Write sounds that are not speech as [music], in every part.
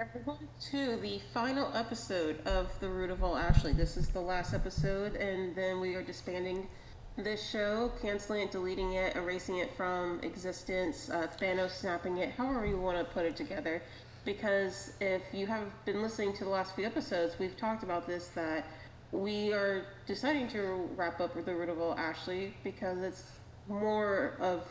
everyone to the final episode of The Root of All Ashley. This is the last episode, and then we are disbanding this show, canceling it, deleting it, erasing it from existence, uh, Thanos snapping it, however you want to put it together. Because if you have been listening to the last few episodes, we've talked about this that we are deciding to wrap up with The Root of All Ashley because it's more of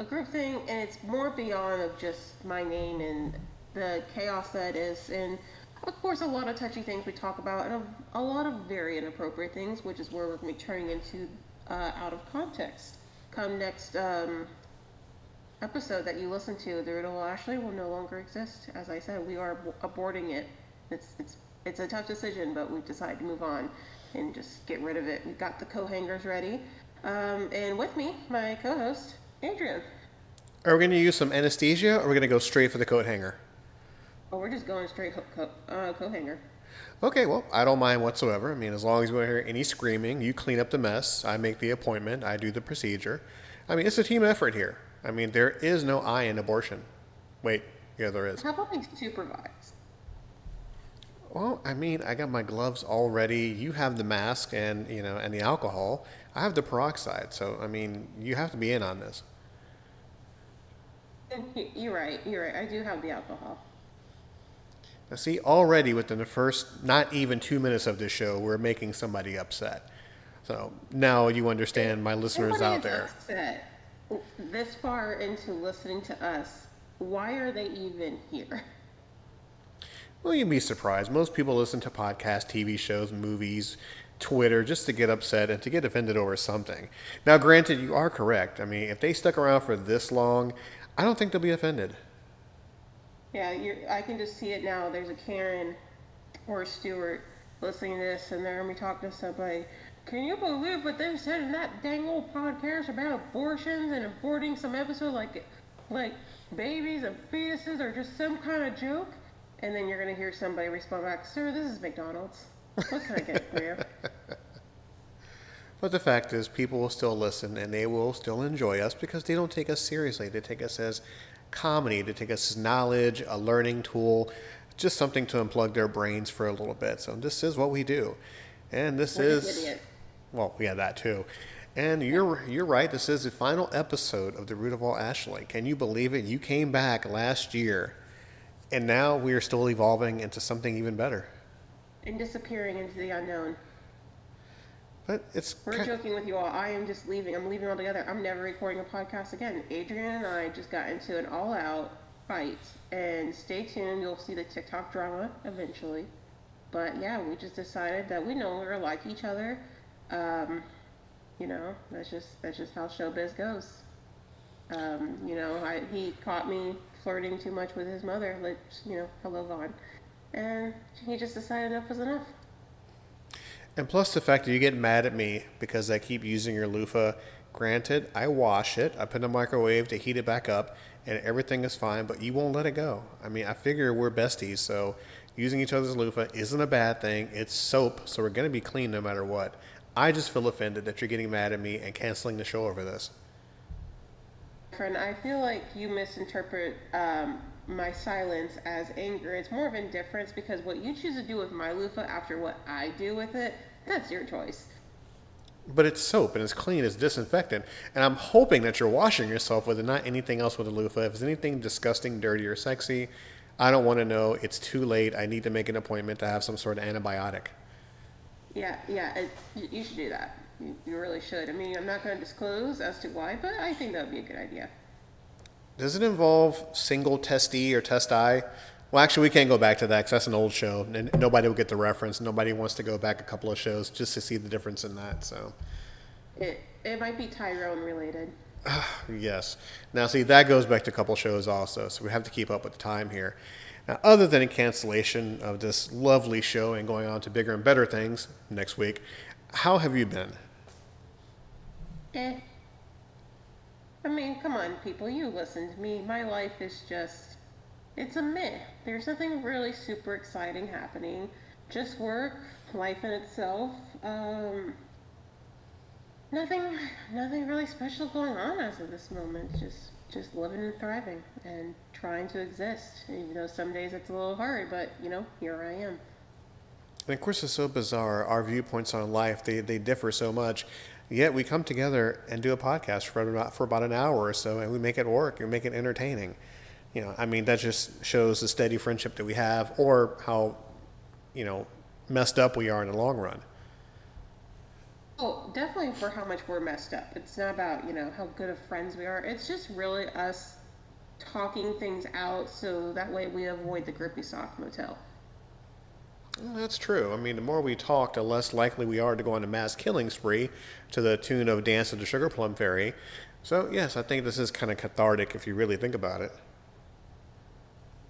a group thing and it's more beyond of just my name and the chaos that is and of course a lot of touchy things we talk about and a, a lot of very inappropriate things which is where we're going to be turning into uh, out of context. Come next um, episode that you listen to the riddle ashley will no longer exist. As i said we are aborting it. It's it's it's a tough decision but we've decided to move on and just get rid of it. We've got the co-hangers ready. Um, and with me my co-host adrian. Are we going to use some anesthesia or are we going to go straight for the coat hanger Oh, we're just going straight co- co- uh, co-hanger. Okay, well, I don't mind whatsoever. I mean, as long as you don't hear any screaming, you clean up the mess. I make the appointment. I do the procedure. I mean, it's a team effort here. I mean, there is no I in abortion. Wait, yeah, there is. How about they supervise? Well, I mean, I got my gloves already. You have the mask and you know and the alcohol. I have the peroxide. So I mean, you have to be in on this. [laughs] You're right. You're right. I do have the alcohol. Now, see, already within the first not even two minutes of this show, we're making somebody upset. So now you understand my listeners out there. Upset this far into listening to us, why are they even here? Well, you'd be surprised. Most people listen to podcasts, TV shows, movies, Twitter just to get upset and to get offended over something. Now, granted, you are correct. I mean, if they stuck around for this long, I don't think they'll be offended. Yeah, you're, I can just see it now. There's a Karen or a Stewart listening to this, and they're gonna be talking to somebody. Can you believe what they said in that dang old podcast about abortions and aborting some episode like, like babies and fetuses are just some kind of joke? And then you're gonna hear somebody respond back, "Sir, this is McDonald's. What can I get for you?" [laughs] But the fact is, people will still listen and they will still enjoy us because they don't take us seriously. They take us as comedy to take us as knowledge, a learning tool, just something to unplug their brains for a little bit. So this is what we do, and this is well, yeah, that too. And you're you're right. This is the final episode of the Root of All Ashley. Can you believe it? You came back last year, and now we are still evolving into something even better. And disappearing into the unknown. But it's we're joking with you all. I am just leaving. I'm leaving altogether. I'm never recording a podcast again. Adrian and I just got into an all-out fight, and stay tuned. You'll see the TikTok drama eventually. But yeah, we just decided that we no longer like each other. Um, you know, that's just that's just how showbiz goes. Um, you know, I, he caught me flirting too much with his mother. Like, you know, hello Vaughn, and he just decided enough was enough. And plus the fact that you get mad at me because I keep using your loofah. Granted, I wash it, I put it in the microwave to heat it back up, and everything is fine, but you won't let it go. I mean, I figure we're besties, so using each other's loofah isn't a bad thing. It's soap, so we're going to be clean no matter what. I just feel offended that you're getting mad at me and canceling the show over this. Friend, I feel like you misinterpret um, my silence as anger. It's more of indifference because what you choose to do with my loofah after what I do with it that's your choice. But it's soap and it's clean, it's disinfectant. And I'm hoping that you're washing yourself with it, not anything else with a loofah. If it's anything disgusting, dirty, or sexy, I don't want to know. It's too late. I need to make an appointment to have some sort of antibiotic. Yeah, yeah, it, you should do that. You, you really should. I mean, I'm not going to disclose as to why, but I think that would be a good idea. Does it involve single testy or test I? Well, actually, we can't go back to that because that's an old show, and nobody will get the reference. Nobody wants to go back a couple of shows just to see the difference in that. So, it it might be Tyrone related. [sighs] yes. Now, see, that goes back to a couple shows also, so we have to keep up with the time here. Now, other than a cancellation of this lovely show and going on to bigger and better things next week, how have you been? Eh. I mean, come on, people, you listen to me. My life is just it's a myth. There's nothing really super exciting happening. Just work, life in itself. Um, nothing, nothing really special going on as of this moment. Just just living and thriving and trying to exist. Even though some days it's a little hard, but you know, here I am. And of course, it's so bizarre. Our viewpoints on life they, they differ so much. Yet we come together and do a podcast for about, for about an hour or so, and we make it work and make it entertaining. You know, I mean, that just shows the steady friendship that we have, or how, you know, messed up we are in the long run. Oh, definitely for how much we're messed up. It's not about, you know, how good of friends we are. It's just really us talking things out so that way we avoid the Grippy Sock Motel. Well, that's true. I mean, the more we talk, the less likely we are to go on a mass killing spree to the tune of Dance of the Sugar Plum Fairy. So, yes, I think this is kind of cathartic if you really think about it.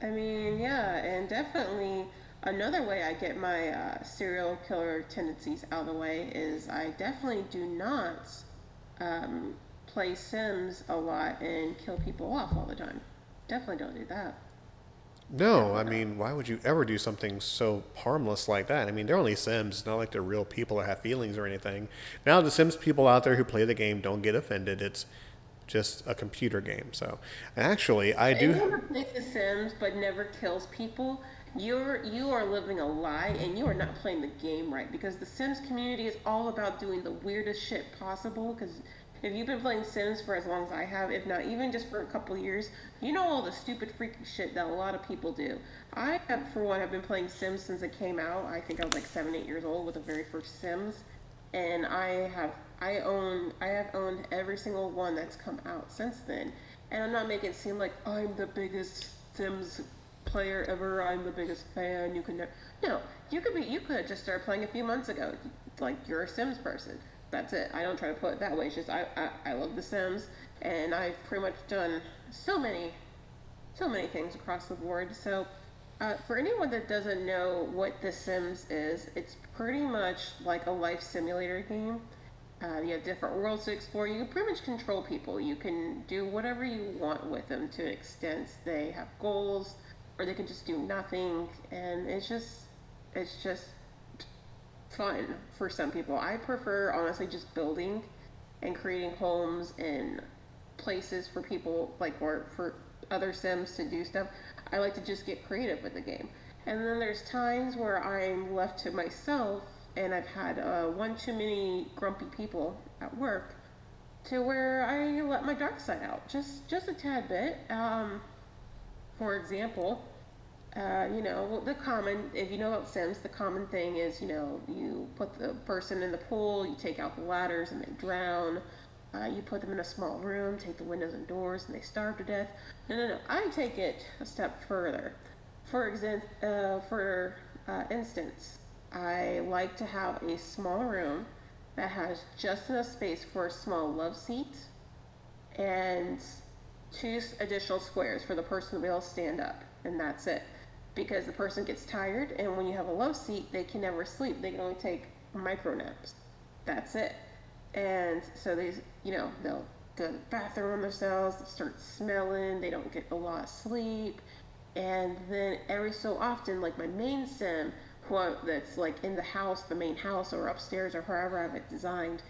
I mean, yeah, and definitely another way I get my uh, serial killer tendencies out of the way is I definitely do not um, play Sims a lot and kill people off all the time. Definitely don't do that. No, I mean, why would you ever do something so harmless like that? I mean, they're only Sims. It's not like they're real people that have feelings or anything. Now, the Sims people out there who play the game don't get offended. It's just a computer game. So, actually, I do. Whoever plays The Sims but never kills people, you're you are living a lie, and you are not playing the game right. Because the Sims community is all about doing the weirdest shit possible. Because if you've been playing Sims for as long as I have, if not even just for a couple years, you know all the stupid freaky shit that a lot of people do. I, have, for one, have been playing Sims since it came out. I think I was like seven, eight years old with the very first Sims, and I have I own I have owned every single one that's come out since then. And I'm not making it seem like I'm the biggest Sims player ever. I'm the biggest fan. You can ne-. no, you could be. You could just start playing a few months ago. Like you're a Sims person that's it. I don't try to put it that way. It's just I, I, I love The Sims, and I've pretty much done so many, so many things across the board. So, uh, for anyone that doesn't know what The Sims is, it's pretty much like a life simulator game. Uh, you have different worlds to explore. You can pretty much control people. You can do whatever you want with them to an extent they have goals, or they can just do nothing, and it's just, it's just fun for some people. I prefer honestly just building and creating homes and places for people like or for other sims to do stuff. I like to just get creative with the game. And then there's times where I'm left to myself and I've had uh, one too many grumpy people at work to where I let my dark side out just just a tad bit. Um, for example, uh, you know, the common, if you know about Sims, the common thing is, you know, you put the person in the pool, you take out the ladders and they drown. Uh, you put them in a small room, take the windows and doors, and they starve to death. No, no, no. I take it a step further. For example, uh, for uh, instance, I like to have a small room that has just enough space for a small love seat and two additional squares for the person to be able to stand up, and that's it. Because the person gets tired and when you have a love seat they can never sleep. They can only take micro naps. That's it. And so they you know they'll go to the bathroom themselves start smelling they don't get a lot of sleep. And then every so often like my main sim who that's like in the house the main house or upstairs or wherever i have it designed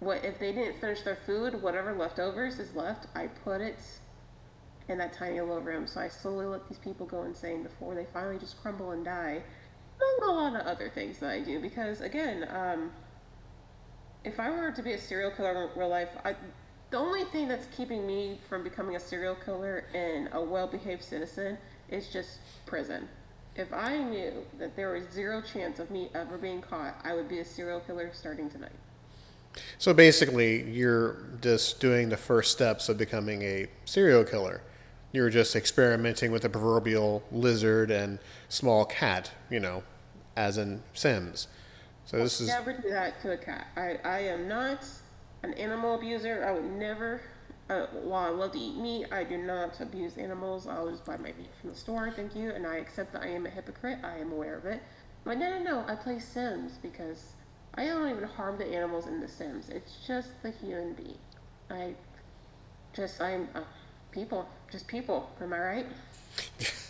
what if they didn't finish their food whatever leftovers is left i put it in that tiny little room. So I slowly let these people go insane before they finally just crumble and die. Among a lot of other things that I do, because again, um, if I were to be a serial killer in real life, I, the only thing that's keeping me from becoming a serial killer and a well-behaved citizen is just prison. If I knew that there was zero chance of me ever being caught, I would be a serial killer starting tonight. So basically, you're just doing the first steps of becoming a serial killer You're just experimenting with the proverbial lizard and small cat, you know, as in Sims. So this is I never do that to a cat. I, I am not an animal abuser. I would never. Uh, while I love to eat meat, I do not abuse animals. I'll just buy my meat from the store. Thank you, and I accept that I am a hypocrite. I am aware of it. But no, no, no. I play Sims because I don't even harm the animals in the Sims. It's just the human being. I just I'm. Uh, people, just people. Am I right?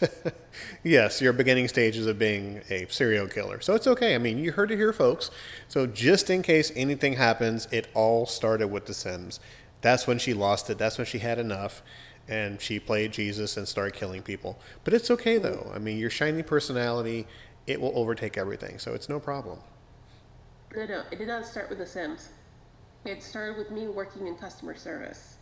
[laughs] yes, your beginning stages of being a serial killer. So it's okay. I mean, you heard it here, folks. So just in case anything happens, it all started with The Sims. That's when she lost it. That's when she had enough. And she played Jesus and started killing people. But it's okay, though. I mean, your shiny personality, it will overtake everything. So it's no problem. No, no, it did not start with The Sims. It started with me working in customer service.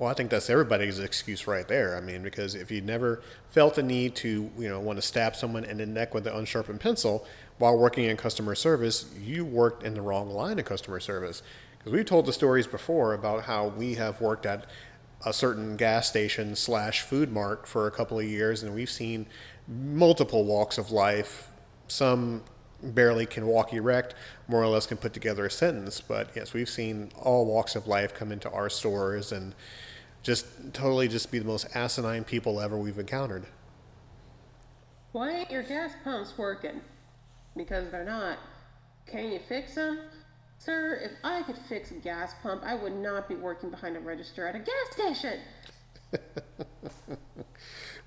Well, I think that's everybody's excuse right there. I mean, because if you never felt the need to, you know, want to stab someone in the neck with an unsharpened pencil while working in customer service, you worked in the wrong line of customer service. Because we've told the stories before about how we have worked at a certain gas station slash food mart for a couple of years, and we've seen multiple walks of life. Some barely can walk erect, more or less can put together a sentence. But yes, we've seen all walks of life come into our stores and just totally just be the most asinine people ever we've encountered. Why ain't your gas pumps working? Because they're not. Can you fix them? Sir, if I could fix a gas pump, I would not be working behind a register at a gas station. [laughs]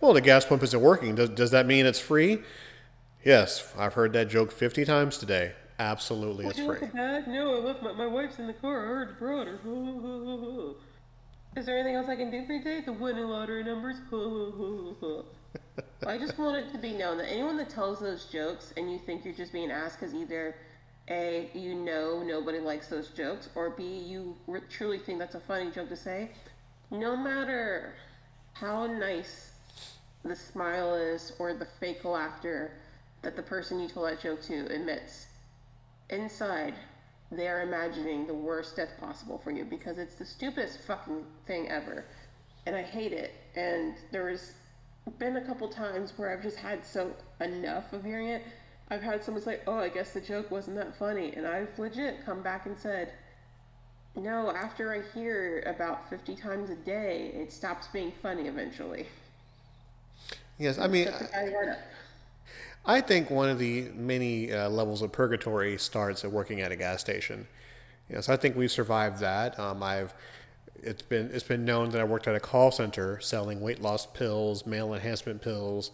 well, the gas pump isn't working. Does, does that mean it's free? Yes, I've heard that joke 50 times today. Absolutely, it's free. No, I left my, my wife's in the car. I heard brought her. [laughs] Is there anything else I can do for you today? The winning lottery numbers? [laughs] I just want it to be known that anyone that tells those jokes and you think you're just being asked because either A, you know nobody likes those jokes, or B, you truly think that's a funny joke to say, no matter how nice the smile is or the fake laughter that the person you told that joke to emits, inside they are imagining the worst death possible for you because it's the stupidest fucking thing ever. And I hate it. And there's been a couple times where I've just had so enough of hearing it. I've had someone say, Oh, I guess the joke wasn't that funny. And I've legit come back and said, No, after I hear about 50 times a day, it stops being funny eventually. Yes, I mean. I think one of the many uh, levels of purgatory starts at working at a gas station. Yes, I think we've survived that. Um, I've it's been it's been known that I worked at a call center selling weight loss pills, male enhancement pills,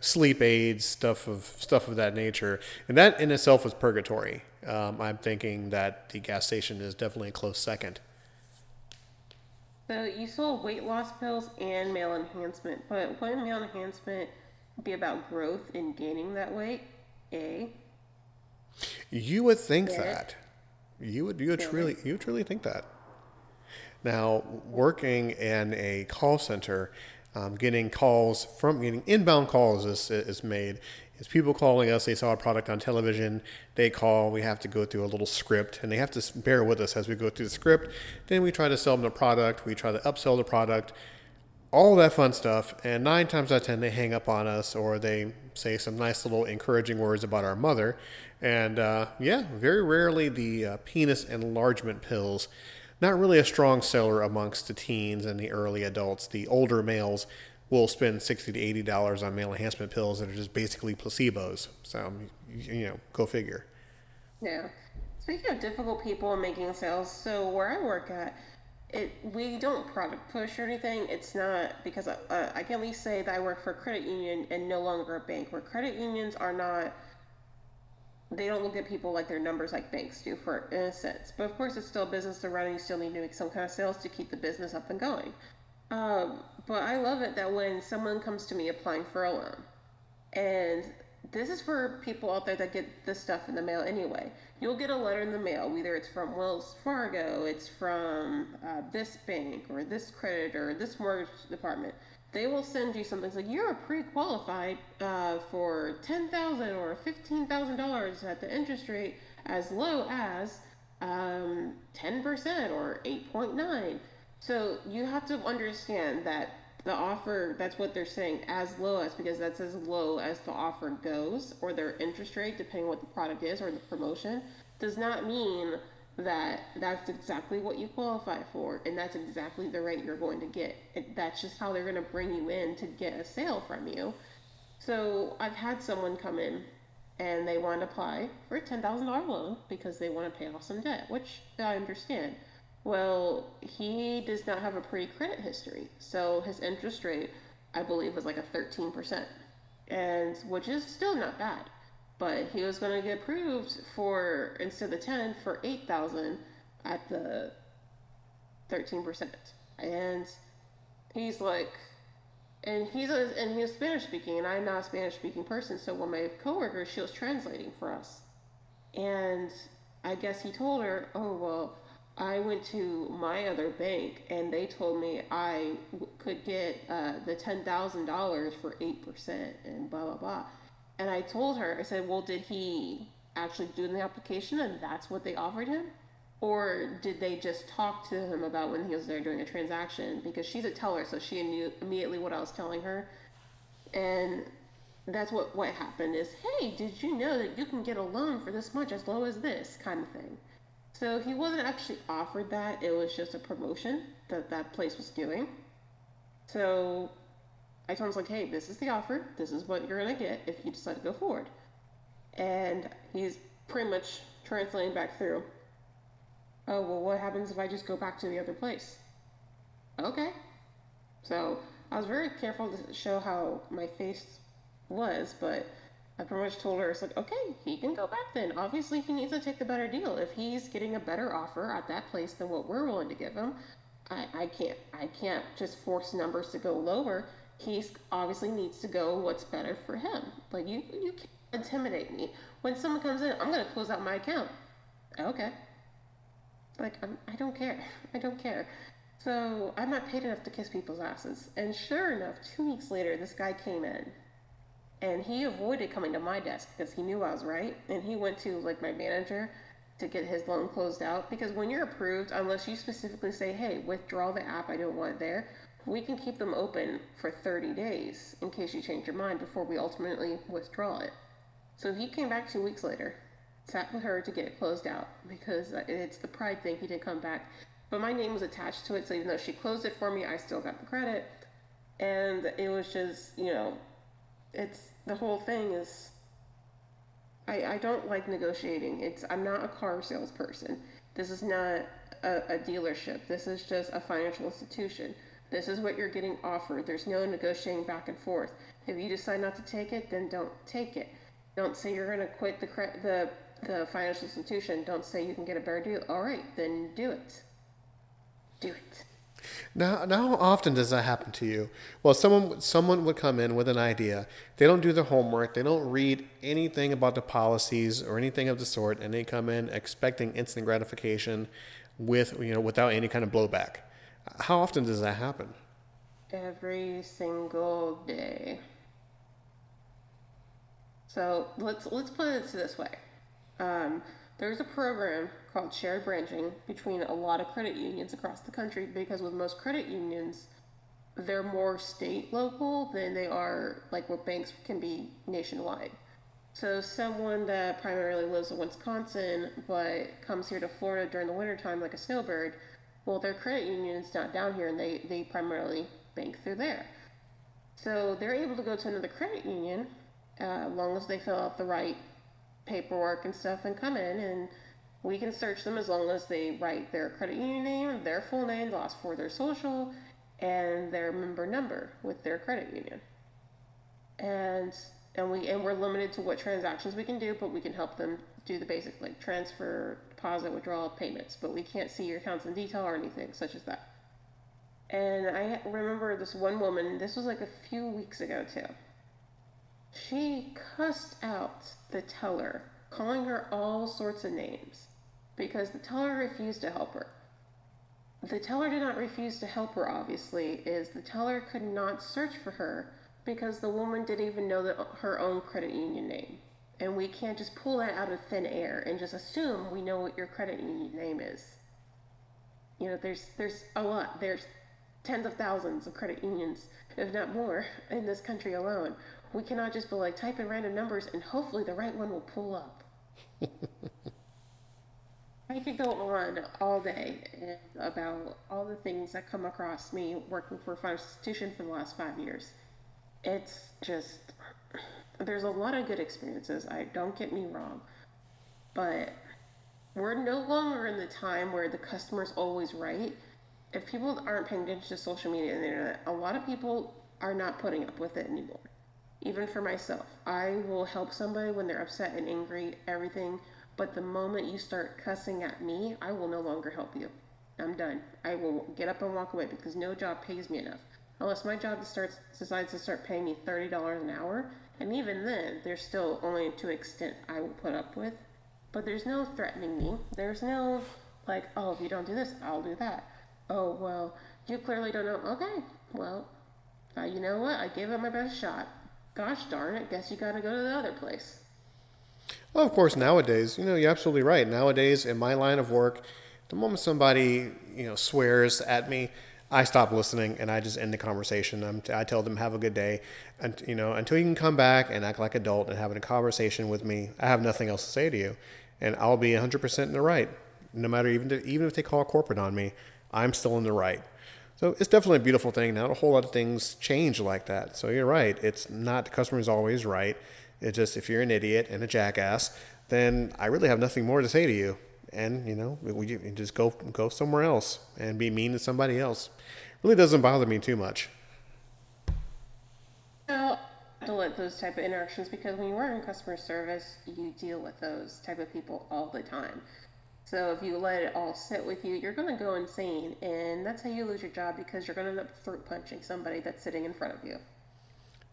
sleep aids, stuff of stuff of that nature, and that in itself was purgatory. Um, I'm thinking that the gas station is definitely a close second. So you sold weight loss pills and male enhancement, but wouldn't male enhancement be about growth and gaining that weight? A. You would think that. You would you would truly you would truly think that. Now, working in a call center, um, getting calls from getting inbound calls is, is made. Is people calling us? They saw a product on television. They call. We have to go through a little script, and they have to bear with us as we go through the script. Then we try to sell them the product. We try to upsell the product all that fun stuff, and nine times out of ten they hang up on us or they say some nice little encouraging words about our mother. And uh, yeah, very rarely the uh, penis enlargement pills. Not really a strong seller amongst the teens and the early adults. The older males will spend sixty to eighty dollars on male enhancement pills that are just basically placebos. So you know, go figure. Yeah. Speaking of difficult people making sales, so where I work at, it we don't product push or anything. It's not because I, uh, I can at least say that I work for a credit union and no longer a bank. Where credit unions are not, they don't look at people like their numbers like banks do, for in a sense. But of course, it's still a business to run, and you still need to make some kind of sales to keep the business up and going. Um, but I love it that when someone comes to me applying for a loan, and this is for people out there that get this stuff in the mail anyway. You'll get a letter in the mail, whether it's from Wells Fargo, it's from uh, this bank, or this creditor, or this mortgage department. They will send you something It's like you're pre-qualified uh, for ten thousand or fifteen thousand dollars at the interest rate as low as um, ten percent or eight point nine. So you have to understand that the offer that's what they're saying as low as because that's as low as the offer goes or their interest rate depending what the product is or the promotion does not mean that that's exactly what you qualify for and that's exactly the rate you're going to get. That's just how they're going to bring you in to get a sale from you. So i've had someone come in and they want to apply for a $10000 loan because they want to pay off some debt which i understand. Well, he does not have a pre credit history, so his interest rate, I believe, was like a 13%, and which is still not bad. But he was going to get approved for instead of 10 for 8,000 at the 13%. And he's like, and he's a, and he's Spanish speaking, and I'm not a Spanish speaking person. So when my coworkers she was translating for us, and I guess he told her, "Oh well, I went to my other bank, and they told me I w- could get uh, the ten thousand dollars for eight percent, and blah blah blah." And I told her, I said, "Well, did he actually do the application, and that's what they offered him?" Or did they just talk to him about when he was there doing a transaction? Because she's a teller, so she knew immediately what I was telling her. And that's what, what happened is, hey, did you know that you can get a loan for this much as low as this kind of thing? So he wasn't actually offered that. It was just a promotion that that place was doing. So I told him, like, hey, this is the offer. This is what you're going to get if you decide to go forward. And he's pretty much translating back through oh, well, what happens if I just go back to the other place? Okay. So I was very careful to show how my face was, but I pretty much told her, it's like, okay, he can go back then. Obviously, he needs to take the better deal. If he's getting a better offer at that place than what we're willing to give him, I, I can't I can't just force numbers to go lower. He's obviously needs to go what's better for him. Like you you can't intimidate me. When someone comes in, I'm gonna close out my account. Okay. Like, I'm, I don't care. [laughs] I don't care. So I'm not paid enough to kiss people's asses. And sure enough, two weeks later, this guy came in. And he avoided coming to my desk because he knew I was right. And he went to, like, my manager to get his loan closed out. Because when you're approved, unless you specifically say, hey, withdraw the app, I don't want it there, we can keep them open for 30 days in case you change your mind before we ultimately withdraw it. So he came back two weeks later sat with her to get it closed out because uh, it's the pride thing. He didn't come back. But my name was attached to it, so even though she closed it for me, I still got the credit. And it was just, you know, it's the whole thing is I, I don't like negotiating. It's I'm not a car salesperson. This is not a, a dealership. This is just a financial institution. This is what you're getting offered. There's no negotiating back and forth. If you decide not to take it, then don't take it. Don't say you're going to quit the the the financial institution don't say you can get a better deal, all right, then do it. Do it. Now, now, how often does that happen to you? Well, someone someone would come in with an idea. They don't do their homework. They don't read anything about the policies or anything of the sort, and they come in expecting instant gratification, with you know without any kind of blowback. How often does that happen? Every single day. So let's let's put it this way. Um, there's a program called shared branching between a lot of credit unions across the country because with most credit unions, they're more state local than they are like what banks can be nationwide. So someone that primarily lives in Wisconsin but comes here to Florida during the wintertime like a snowbird, well their credit union is not down here and they, they primarily bank through there. So they're able to go to another credit union uh, as long as they fill out the right paperwork and stuff and come in and we can search them as long as they write their credit union name, their full name, the last four their social, and their member number with their credit union. And and we and we're limited to what transactions we can do, but we can help them do the basic like transfer, deposit, withdrawal, payments. But we can't see your accounts in detail or anything such as that. And I remember this one woman. This was like a few weeks ago too she cussed out the teller, calling her all sorts of names because the teller refused to help her. The teller did not refuse to help her, obviously, is the teller could not search for her because the woman didn't even know the, her own credit union name. And we can't just pull that out of thin air and just assume we know what your credit union name is. You know, there's there's a lot. There's tens of thousands of credit unions, if not more, in this country alone. We cannot just be like type in random numbers and hopefully the right one will pull up. [laughs] I could go on all day about all the things that come across me working for a financial institution for the last five years. It's just, there's a lot of good experiences. I don't get me wrong, but we're no longer in the time where the customer's always right. If people aren't paying attention to social media and the internet, a lot of people are not putting up with it anymore even for myself. I will help somebody when they're upset and angry, everything. But the moment you start cussing at me, I will no longer help you. I'm done. I will get up and walk away because no job pays me enough. Unless my job starts decides to start paying me thirty dollars an hour, and even then, there's still only to extent I will put up with. But there's no threatening me. There's no like, oh, if you don't do this, I'll do that. Oh well, you clearly don't know. Okay, well, uh, you know what? I gave it my best shot. Gosh darn it, guess you gotta go to the other place. Well, of course, nowadays, you know, you're absolutely right. Nowadays, in my line of work, the moment somebody, you know, swears at me, I stop listening and I just end the conversation. I'm, i tell them have a good day, and you know, until you can come back and act like adult and having a conversation with me, I have nothing else to say to you, and I'll be 100% in the right. No matter even to, even if they call corporate on me, I'm still in the right. So it's definitely a beautiful thing. Not a whole lot of things change like that. So you're right. It's not the customer is always right. It's just if you're an idiot and a jackass, then I really have nothing more to say to you. And you know, we just go go somewhere else and be mean to somebody else. Really doesn't bother me too much. No, to let those type of interactions because when you work in customer service, you deal with those type of people all the time. So if you let it all sit with you, you're going to go insane, and that's how you lose your job because you're going to end up throat punching somebody that's sitting in front of you.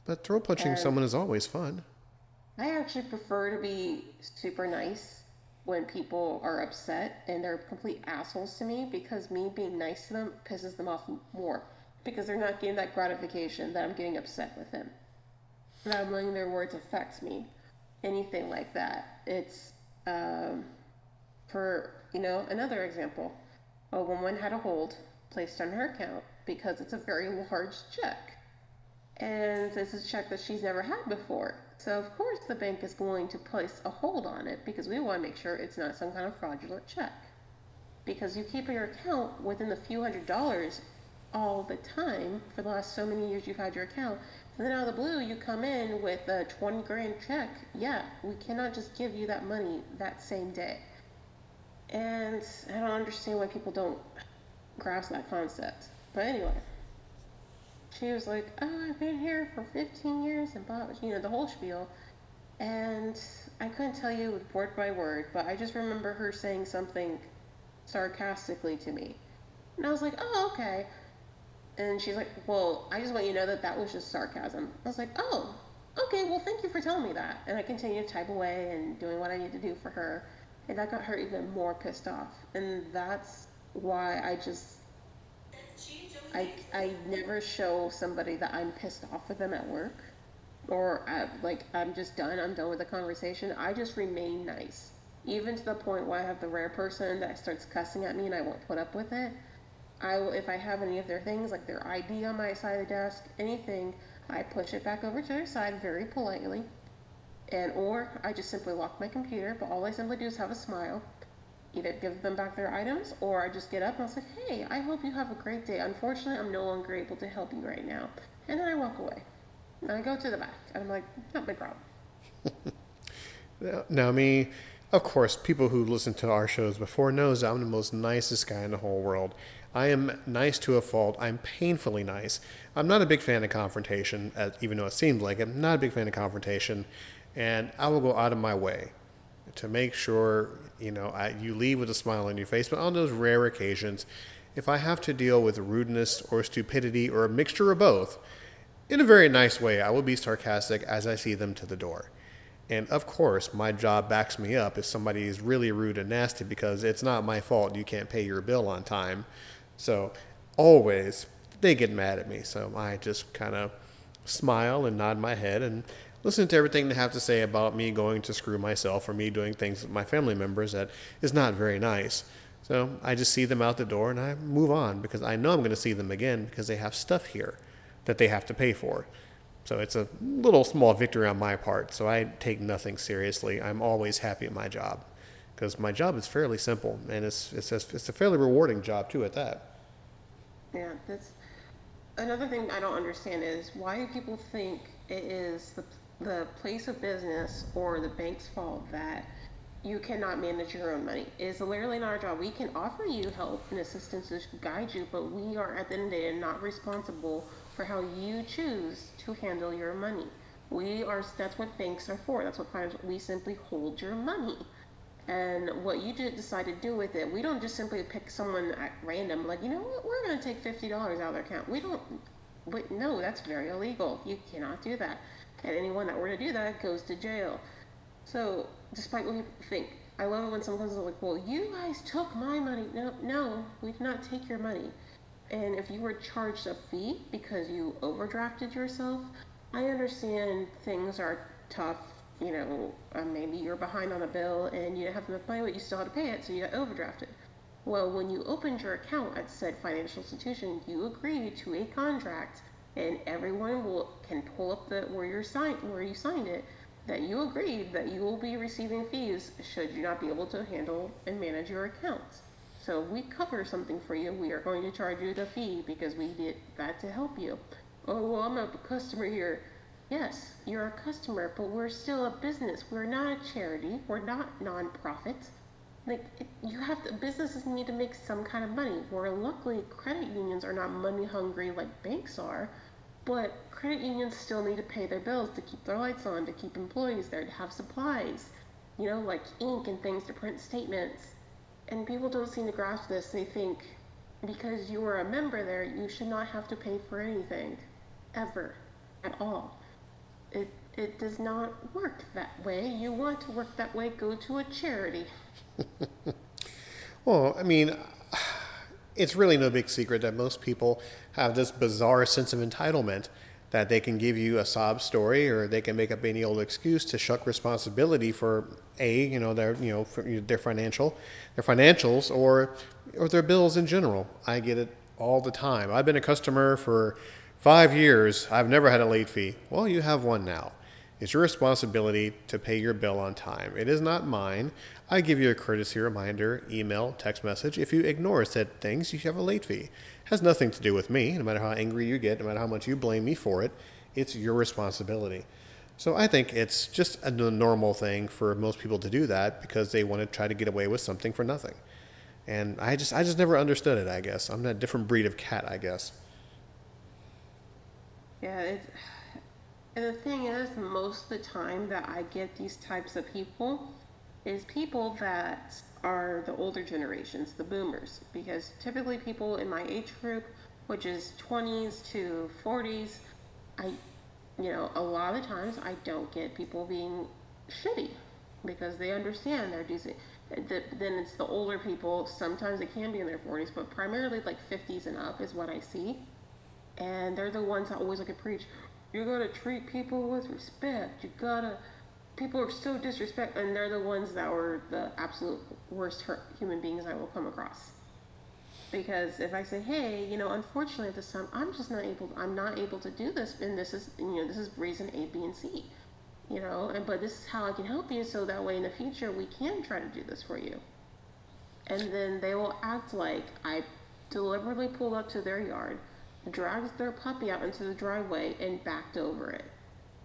But throat punching and someone is always fun. I actually prefer to be super nice when people are upset and they're complete assholes to me because me being nice to them pisses them off more because they're not getting that gratification that I'm getting upset with them. That I'm letting their words affect me. Anything like that. It's um, for, you know, another example, a woman had a hold placed on her account because it's a very large check. And is a check that she's never had before. So, of course, the bank is going to place a hold on it because we want to make sure it's not some kind of fraudulent check. Because you keep your account within the few hundred dollars all the time for the last so many years you've had your account. And then out of the blue, you come in with a 20 grand check. Yeah, we cannot just give you that money that same day. And I don't understand why people don't grasp that concept. But anyway, she was like, "Oh, I've been here for 15 years and blah, you know, the whole spiel." And I couldn't tell you word by word, but I just remember her saying something sarcastically to me, and I was like, "Oh, okay." And she's like, "Well, I just want you to know that that was just sarcasm." I was like, "Oh, okay. Well, thank you for telling me that." And I continued to type away and doing what I need to do for her and that got her even more pissed off. And that's why I just I I never show somebody that I'm pissed off with them at work or I, like I'm just done. I'm done with the conversation. I just remain nice, even to the point where I have the rare person that starts cussing at me and I won't put up with it. I will if I have any of their things like their ID on my side of the desk, anything, I push it back over to their side very politely and or I just simply lock my computer, but all I simply do is have a smile, either give them back their items, or I just get up and I was like, hey, I hope you have a great day. Unfortunately, I'm no longer able to help you right now. And then I walk away. And I go to the back, and I'm like, not my problem. [laughs] now, me, of course, people who listen to our shows before knows I'm the most nicest guy in the whole world. I am nice to a fault. I'm painfully nice. I'm not a big fan of confrontation, even though it seems like it. I'm not a big fan of confrontation and I will go out of my way to make sure you know I, you leave with a smile on your face. But on those rare occasions, if I have to deal with rudeness or stupidity or a mixture of both, in a very nice way, I will be sarcastic as I see them to the door. And of course, my job backs me up if somebody is really rude and nasty because it's not my fault you can't pay your bill on time. So always they get mad at me. So I just kind of smile and nod my head and listen to everything they have to say about me going to screw myself or me doing things with my family members that is not very nice. So I just see them out the door and I move on because I know I'm going to see them again because they have stuff here that they have to pay for. So it's a little small victory on my part. So I take nothing seriously. I'm always happy at my job because my job is fairly simple and it's, it's, a, it's a fairly rewarding job too at that. Yeah, that's another thing I don't understand is why do people think it is the the place of business or the bank's fault that you cannot manage your own money. It is literally not our job. We can offer you help and assistance to guide you, but we are at the end of the day not responsible for how you choose to handle your money. We are that's what banks are for. That's what finance we simply hold your money. and what you decide to do with it. We don't just simply pick someone at random, like, you know what, we're going to take $50 out of their account. We don't, but no, that's very illegal. You cannot do that. And anyone that were to do that goes to jail. So, despite what people think, I love it when someone comes like, well, you guys took my money. No, no, we did not take your money. And if you were charged a fee because you overdrafted yourself, I understand things are tough. You know, uh, maybe you're behind on a bill and you have enough money, but you still had to pay it, so you got overdrafted. Well, when you opened your account at said financial institution, you agreed to a contract, and everyone will can pull up the where you signed where you signed it that you agreed that you will be receiving fees should you not be able to handle and manage your accounts. So if we cover something for you, we are going to charge you the fee because we did that to help you. Oh, well, I'm a customer here. Yes, you're a customer, but we're still a business. We're not a charity. We're not nonprofit. Like you have to, businesses need to make some kind of money. Where luckily credit unions are not money hungry like banks are, but credit unions still need to pay their bills to keep their lights on, to keep employees there, to have supplies, you know, like ink and things to print statements. And people don't seem to grasp this. They think because you are a member there, you should not have to pay for anything, ever, at all. It it does not work that way. You want to work that way, go to a charity. [laughs] well, I mean, it's really no big secret that most people have this bizarre sense of entitlement that they can give you a sob story or they can make up any old excuse to shuck responsibility for a you know their you know their financial their financials or or their bills in general. I get it all the time. I've been a customer for five years. I've never had a late fee. Well you have one now it's your responsibility to pay your bill on time. It is not mine. I give you a courtesy reminder, email, text message. If you ignore said things, you have a late fee. It has nothing to do with me. No matter how angry you get, no matter how much you blame me for it, it's your responsibility. So I think it's just a normal thing for most people to do that because they want to try to get away with something for nothing. And I just I just never understood it, I guess. I'm a different breed of cat, I guess. Yeah, it's and the thing is, most of the time that I get these types of people is people that are the older generations, the boomers, because typically people in my age group, which is 20s to 40s, I, you know, a lot of the times I don't get people being shitty because they understand they're decent. Then it's the older people. Sometimes it can be in their 40s, but primarily like 50s and up is what I see. And they're the ones that always like to preach, you gotta treat people with respect. You gotta. People are so disrespectful, and they're the ones that were the absolute worst hurt human beings I will come across. Because if I say, hey, you know, unfortunately at this time, I'm just not able. I'm not able to do this, and this is, you know, this is reason A, B, and C. You know, and but this is how I can help you, so that way in the future we can try to do this for you. And then they will act like I deliberately pulled up to their yard dragged their puppy out into the driveway and backed over it.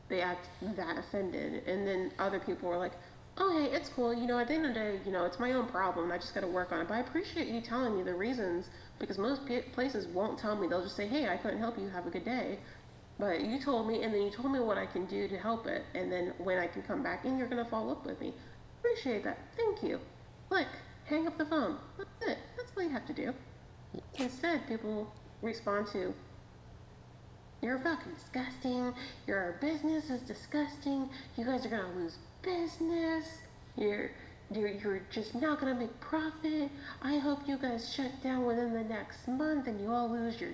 They act that offended. And then other people were like, oh, hey, it's cool. You know, at the end of the day, you know, it's my own problem. I just got to work on it. But I appreciate you telling me the reasons because most places won't tell me. They'll just say, hey, I couldn't help you. Have a good day. But you told me, and then you told me what I can do to help it. And then when I can come back in, you're going to follow up with me. Appreciate that. Thank you. Click. Hang up the phone. That's it. That's all you have to do. Instead, people respond to, You're fucking disgusting. Your business is disgusting. You guys are gonna lose business. You're you're, you're just not gonna make profit. I hope you guys shut down within the next month and you all lose your.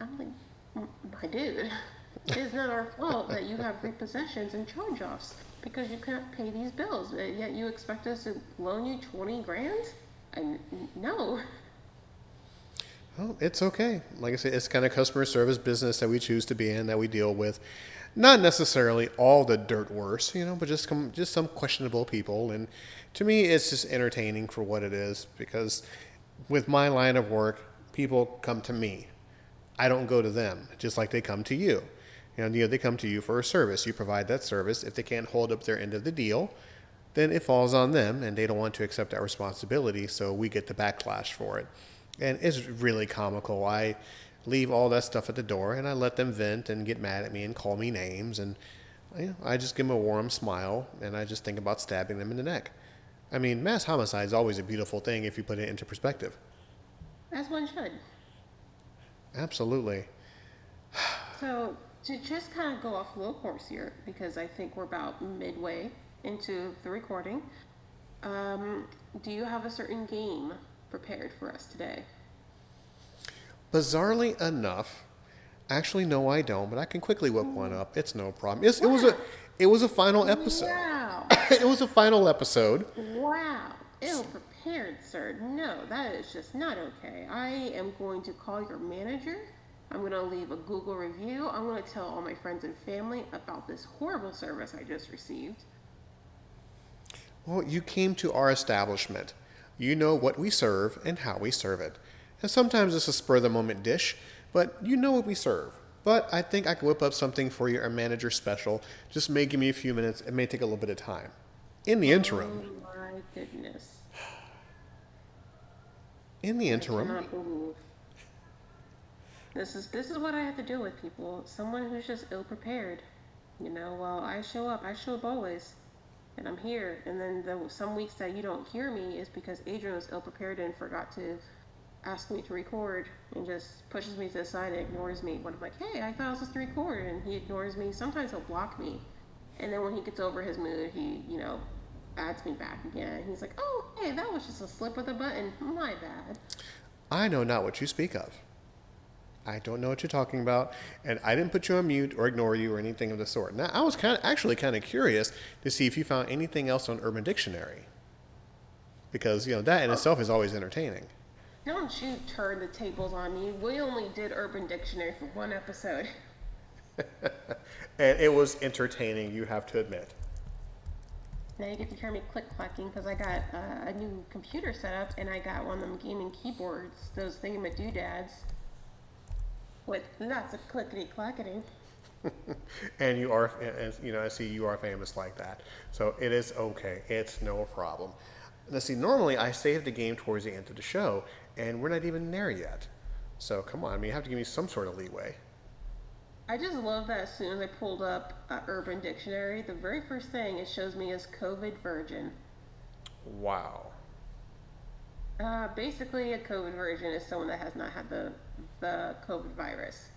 I'm like, my dude, it's not our fault that you have repossessions and charge offs because you can't pay these bills. Yet you expect us to loan you 20 grand? And no. Oh, it's okay. Like I said, it's kind of customer service business that we choose to be in, that we deal with. Not necessarily all the dirt worse, you know, but just come, just some questionable people. And to me, it's just entertaining for what it is because with my line of work, people come to me. I don't go to them, just like they come to you. You know, you know, they come to you for a service. You provide that service. If they can't hold up their end of the deal, then it falls on them, and they don't want to accept that responsibility. So we get the backlash for it and it's really comical. I leave all that stuff at the door and I let them vent and get mad at me and call me names and you know, I just give them a warm smile and I just think about stabbing them in the neck. I mean, mass homicide is always a beautiful thing if you put it into perspective. As one should. Absolutely. [sighs] So, to just kind of go off a little course here, because I think we're about midway into the recording, um, do you have a certain game prepared for us today? Bizarrely enough, actually no, I don't, but I can quickly whip one up. It's no problem. It's, it was a, it was a final episode. Wow. [laughs] it was a final episode. Wow. Ill prepared, sir. No, that is just not okay. I am going to call your manager. I'm going to leave a Google review. I'm going to tell all my friends and family about this horrible service I just received. Well, you came to our establishment. You know what we serve and how we serve it. And sometimes it's a spur of the moment dish, but you know what we serve. But I think I can whip up something for you, a manager special. Just may give me a few minutes. It may take a little bit of time. In the interim, Oh my goodness. in the interim. This is this is what I have to deal with, people. Someone who's just ill prepared. You know, well, I show up. I show up always, and I'm here. And then the, some weeks that you don't hear me is because Adrian was ill prepared and forgot to ask me to record, and just pushes me to the side and ignores me. When I'm like, hey, I thought I was supposed to record, and he ignores me. Sometimes he'll block me, and then when he gets over his mood, he, you know, adds me back again. He's like, oh, hey, that was just a slip of the button. My bad. I know not what you speak of. I don't know what you're talking about, and I didn't put you on mute or ignore you or anything of the sort. Now, I was kind of actually kind of curious to see if you found anything else on Urban Dictionary, because you know that in itself is always entertaining. Don't you turn the tables on me. We only did Urban Dictionary for one episode. [laughs] And it was entertaining, you have to admit. Now you get to hear me click clacking because I got uh, a new computer set up and I got one of them gaming keyboards, those thingamadoodads, with lots of clickety clackety. [laughs] and you are, and, you know, I see you are famous like that. So it is okay. It's no problem. Now, see, normally I save the game towards the end of the show, and we're not even there yet. So come on, I mean, you have to give me some sort of leeway. I just love that as soon as I pulled up uh, Urban Dictionary, the very first thing it shows me is COVID virgin. Wow. Uh, basically, a COVID virgin is someone that has not had the the COVID virus.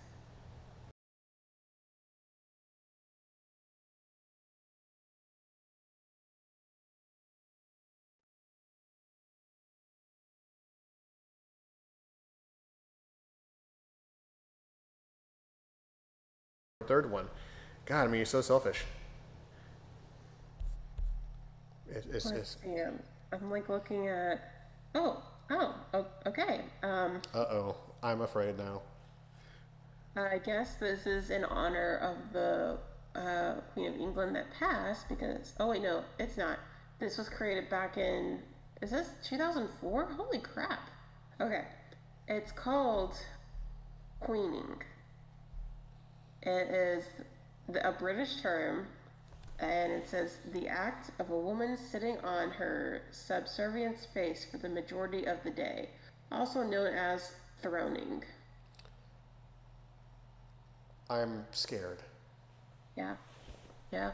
Third one. God, I mean, you're so selfish. It, it's, it's, see. I'm like looking at. Oh, oh, o- okay. Um, uh oh, I'm afraid now. I guess this is in honor of the uh, Queen of England that passed because. Oh wait, no, it's not. This was created back in. Is this 2004? Holy crap. Okay, it's called queening. It is the, a British term, and it says the act of a woman sitting on her subservient face for the majority of the day, also known as throning. I'm scared. Yeah, yeah.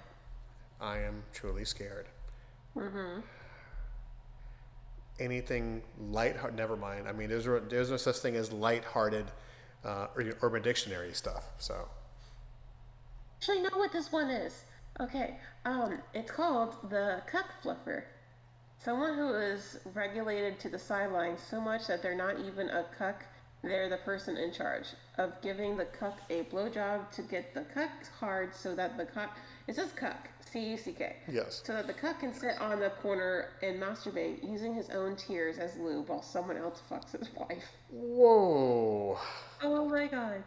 I am truly scared. Mm-hmm. Anything light? Never mind. I mean, there's there's no such thing as light-hearted uh, or Urban Dictionary stuff. So Actually, know what this one is. Okay, um, it's called the cuck fluffer. Someone who is regulated to the sidelines so much that they're not even a cuck, they're the person in charge of giving the cuck a blowjob to get the cuck hard so that the cuck, it says cuck, C U C K. Yes. So that the cuck can sit on the corner and masturbate using his own tears as lube while someone else fucks his wife. whoa. Oh my god.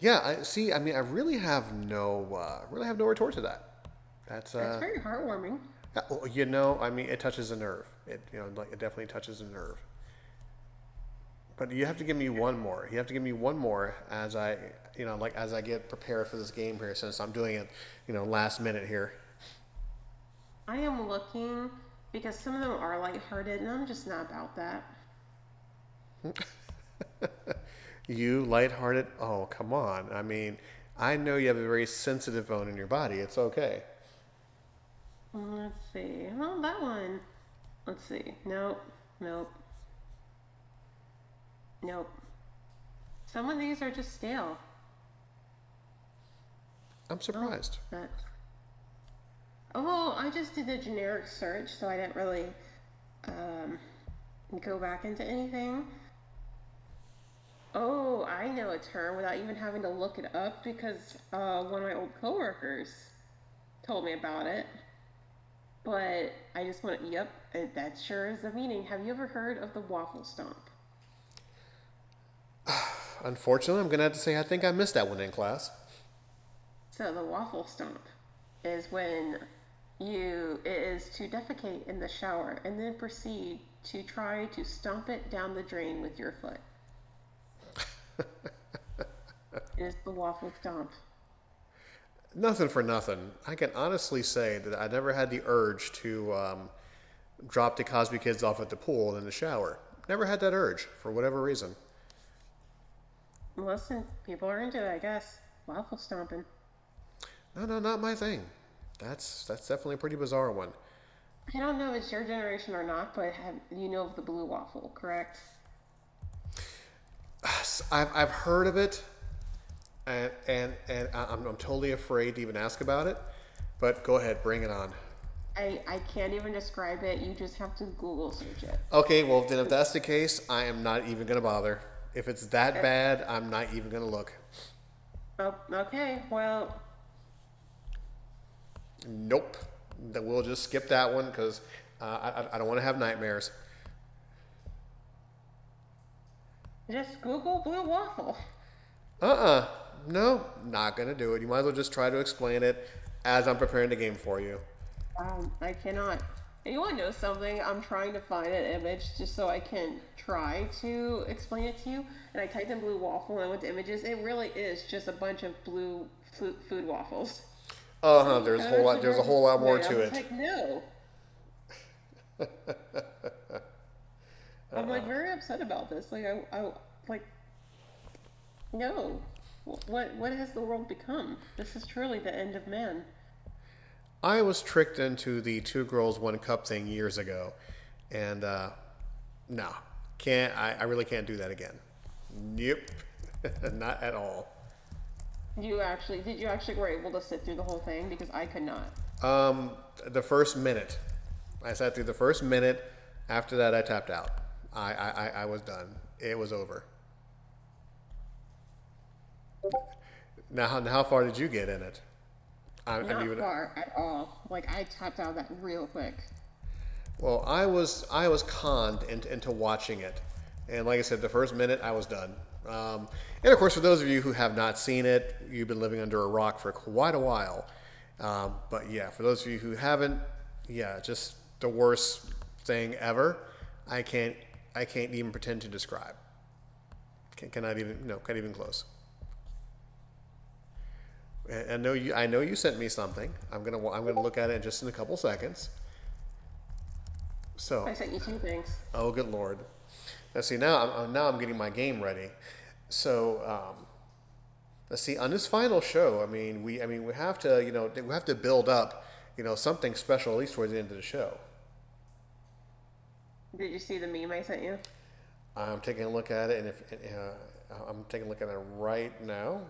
Yeah, I see. I mean, I really have no, uh, really have no retort to that. That's, uh, That's very heartwarming. you know, I mean, it touches a nerve. It, you know, like it definitely touches a nerve. But you have to give me one more. You have to give me one more as I, you know, like as I get prepared for this game here, since I'm doing it, you know, last minute here. I am looking because some of them are lighthearted, and I'm just not about that. [laughs] You lighthearted? Oh, come on. I mean, I know you have a very sensitive bone in your body. It's okay. Let's see. Oh, that one. Let's see. Nope. Nope. Nope. Some of these are just stale. I'm surprised. That. Oh, I just did a generic search, so I didn't really um, go back into anything. Oh, I know a term without even having to look it up because uh, one of my old coworkers told me about it. But I just want to, yep, that sure is the meaning. Have you ever heard of the waffle stomp? Unfortunately, I'm going to have to say I think I missed that one in class. So the waffle stomp is when you it is to defecate in the shower and then proceed to try to stomp it down the drain with your foot. it [laughs] is the waffle stomp. Nothing for nothing. I can honestly say that I never had the urge to um, drop the Cosby kids off at the pool and in the shower. Never had that urge for whatever reason. Listen, people are into it, I guess. Waffle stomping. No, no, not my thing. That's that's definitely a pretty bizarre one. I don't know if it's your generation or not, but have you know of the blue waffle, correct? I've, I've heard of it, and and and I'm, I'm totally afraid to even ask about it. But go ahead, bring it on. I, I can't even describe it. You just have to Google search it. Okay, well then if that's the case, I am not even gonna bother. If it's that bad, I'm not even gonna look. Oh, okay. Well, Nope. Then we'll just skip that one because uh, I, I- don't want to have nightmares. just Google blue waffle. Uh-uh. No, not gonna do it. You might as well just try to explain it as I'm preparing the game for you. Um, I cannot. To know something? I'm trying to find an image just so I can try to explain it to you. And I typed in blue waffle and I went to images. It really is just a bunch of blue food, waffles. Uh-huh. There's a whole lot. There's a whole lot more to it. Like no. [laughs] I'm like very upset about this. Like I, I like no. What what has the world become? This is truly the end of man. I was tricked into the two girls one cup thing years ago, and uh, no, can't. I, I really can't do that again. Nope, [laughs] not at all. You actually did you actually were able to sit through the whole thing because I could not. Um, the first minute, I sat through the first minute. After that, I tapped out. I, I, I, I was done. It was over. Now, how, how far did you get in it? I, I Not mean, far at all. Like I tapped out of that real quick. well, I was I was conned into, into watching it, and like I said, the first minute I was done. Um, and of course, for those of you who have not seen it, you've been living under a rock for quite a while. Um, but yeah, for those of you who haven't, yeah, just the worst thing ever. I can't I can't even pretend to describe. Can, cannot even no, can't even close. And I know you. I know you sent me something. I'm gonna. I'm gonna look at it just in a couple seconds. So, I sent you two things. oh good lord. Now see now. I'm now I'm getting my game ready. So, um, let's see. On this final show, I mean, we. I mean, we have to. You know, we have to build up. You know, something special at least towards the end of the show. Did you see the meme I sent you? I'm taking a look at it, and if uh, I'm taking a look at it right now.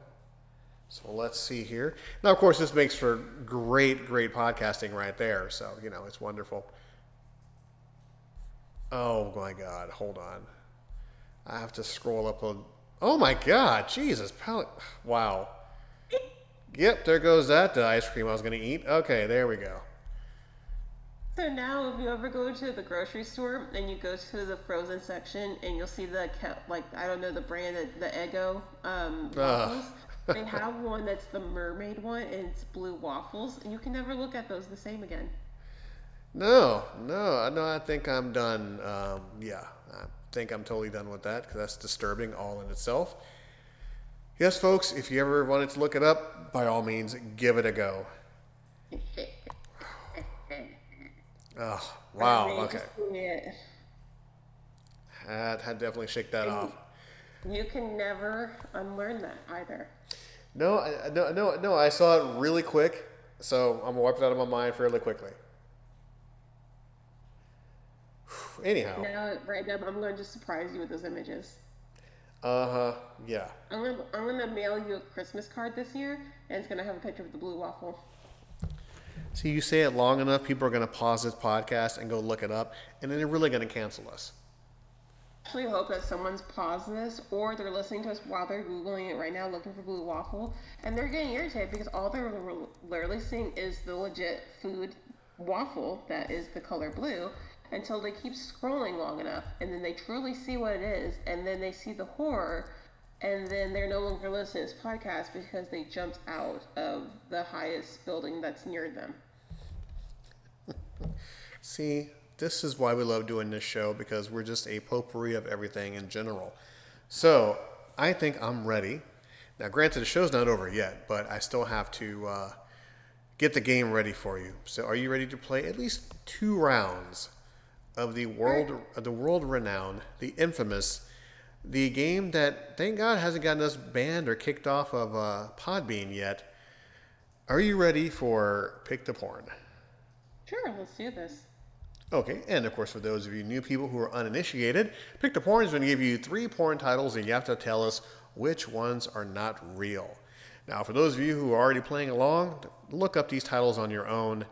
So let's see here. Now, of course, this makes for great, great podcasting right there. So you know, it's wonderful. Oh my God! Hold on, I have to scroll up a. Oh my God! Jesus. Wow. Yep, there goes that ice cream I was going to eat. Okay, there we go. So now, if you ever go to the grocery store and you go to the frozen section and you'll see the like I don't know the brand the, the Eggo um, waffles, they have one that's the mermaid one and it's blue waffles and you can never look at those the same again. No, no, I know. I think I'm done. Um, yeah, I think I'm totally done with that because that's disturbing all in itself. Yes, folks. If you ever wanted to look it up, by all means, give it a go. [laughs] Oh, wow. Okay, just seeing it, I'd, I'd definitely shake that off. You can never unlearn that either. No, I, no, no, no. I saw it really quick, so I'm gonna wipe it out of my mind fairly quickly. [sighs] Anyhow. Now, right now, I'm going to surprise you with those images. Uh huh. Yeah. I'm gonna, I'm gonna mail you a Christmas card this year, and it's gonna have a picture of the blue waffle. See, you say it long enough, people are gonna pause this podcast and go look it up, and then they're really gonna cancel us. Actually hope that someone's paused this, or they're listening to us while they're googling it right now, looking for blue waffle, and they're getting irritated because all they're literally seeing is the legit food waffle that is the color blue. Until they keep scrolling long enough, and then they truly see what it is, and then they see the horror, and then they're no longer listening to this podcast because they jumped out of the highest building that's near them. See, this is why we love doing this show because we're just a potpourri of everything in general. So I think I'm ready. Now, granted, the show's not over yet, but I still have to uh, get the game ready for you. So, are you ready to play at least two rounds of the world, of the world renowned, the infamous, the game that thank God hasn't gotten us banned or kicked off of uh, Podbean yet? Are you ready for Pick the Porn? Sure, let's do this. Okay, and of course, for those of you new people who are uninitiated, Pick the Porn is going to give you three porn titles, and you have to tell us which ones are not real. Now, for those of you who are already playing along, look up these titles on your own,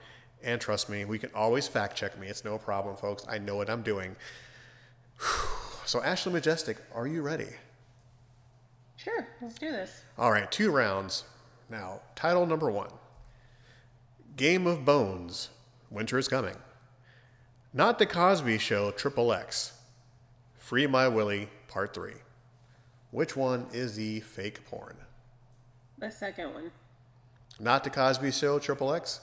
and trust me, we can always fact check me. It's no problem, folks. I know what I'm doing. [sighs] So, Ashley Majestic, are you ready? Sure, let's do this. All right, two rounds. Now, title number one Game of Bones Winter is Coming. Not the Cosby Show Triple X. Free My Willie Part 3. Which one is the fake porn? The second one. Not the Cosby Show Triple X?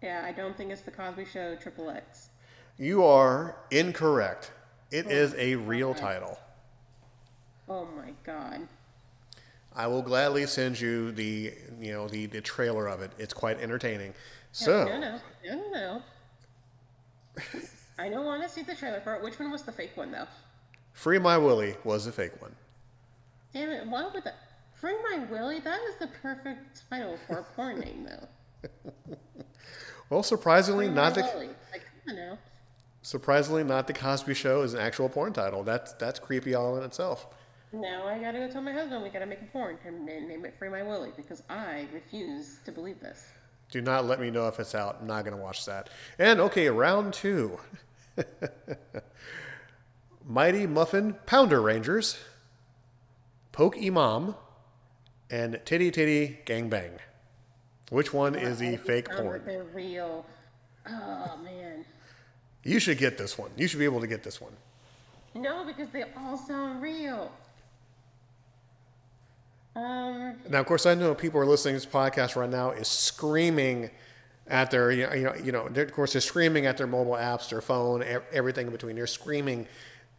Yeah, I don't think it's the Cosby Show Triple X. You are incorrect. It is a oh real title. Oh my god. I will gladly send you the you know the, the trailer of it. It's quite entertaining. So no, no, no, no. I don't want to see the trailer for it. Which one was the fake one, though? Free My Willie was the fake one. Damn it! Why would that? Free My Willie. That is the perfect title for a porn name, though. [laughs] Well, surprisingly, Free not the Willie. Like, come on now. surprisingly not the Cosby Show is an actual porn title. That's that's creepy all in itself. Now I gotta go tell my husband we gotta make a porn and and name it Free My Willie because I refuse to believe this. Do not let me know if it's out. I'm not gonna watch that. And okay, round two. [laughs] Mighty Muffin Pounder Rangers, Poke Imam, and Titty Titty Gang Bang. Which one is the fake porn? they're real. Oh man. You should get this one. You should be able to get this one. No, because they all sound real. Um, Now, of course, I know people are listening to this podcast right now is screaming at their, you know, you know, you know they're, of course, they're screaming at their mobile apps, their phone, everything in between. They're screaming,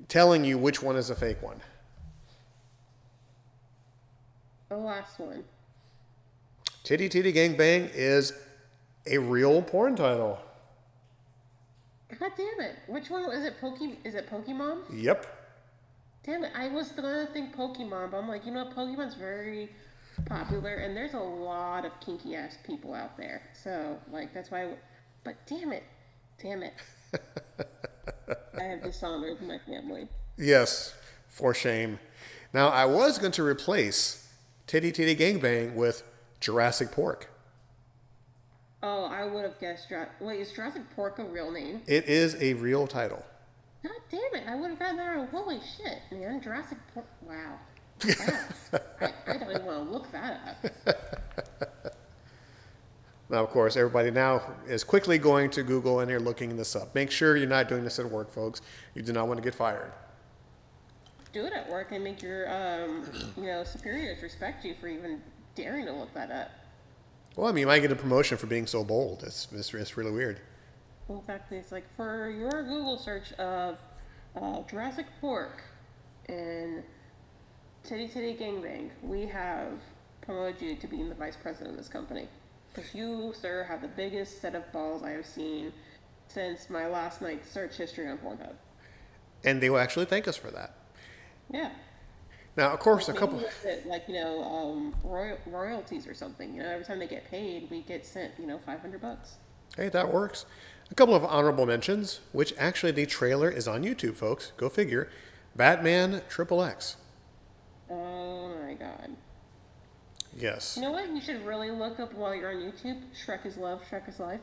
telling you which one is a fake one. the last one. Titty Titty Gang Bang is a real porn title. God damn it! Which one is it? Poke? Is it Pokemon? Yep. Damn it! I was gonna think Pokemon, but I'm like, you know, what? Pokemon's very popular, and there's a lot of kinky ass people out there. So, like, that's why. I w- but damn it, damn it! [laughs] I have dishonored my family. Yes, for shame. Now, I was going to replace Titty Titty Gang Bang with Jurassic Pork. Oh, I would have guessed. Dra- Wait, is Jurassic Pork a real name? It is a real title. God damn it! I would have gotten that. wrong. Holy shit, man! Jurassic Pork. Wow. [laughs] Wow. I, I don't even want to look that up. Now, of course, everybody now is quickly going to Google and they're looking this up. Make sure you're not doing this at work, folks. You do not want to get fired. Do it at work and make your, um, you know, superiors respect you for even daring to look that up. Well, I mean, you might get a promotion for being so bold. It's, it's, it's really weird. In fact, it's like for your Google search of uh, Jurassic Pork and Titty Titty Gangbang, we have promoted you to being the vice president of this company. Because you, sir, have the biggest set of balls I have seen since my last night's search history on Pornhub. And they will actually thank us for that. Yeah. Now, of course, a couple. it, like you know, um, royal, royalties or something. You know, every time they get paid, we get sent, you know, five hundred bucks. Hey, that works. A couple of honorable mentions, which actually the trailer is on YouTube, folks. Go figure. Batman Triple X. Oh my god. Yes. You know what? You should really look up while you're on YouTube. Shrek is love. Shrek is life.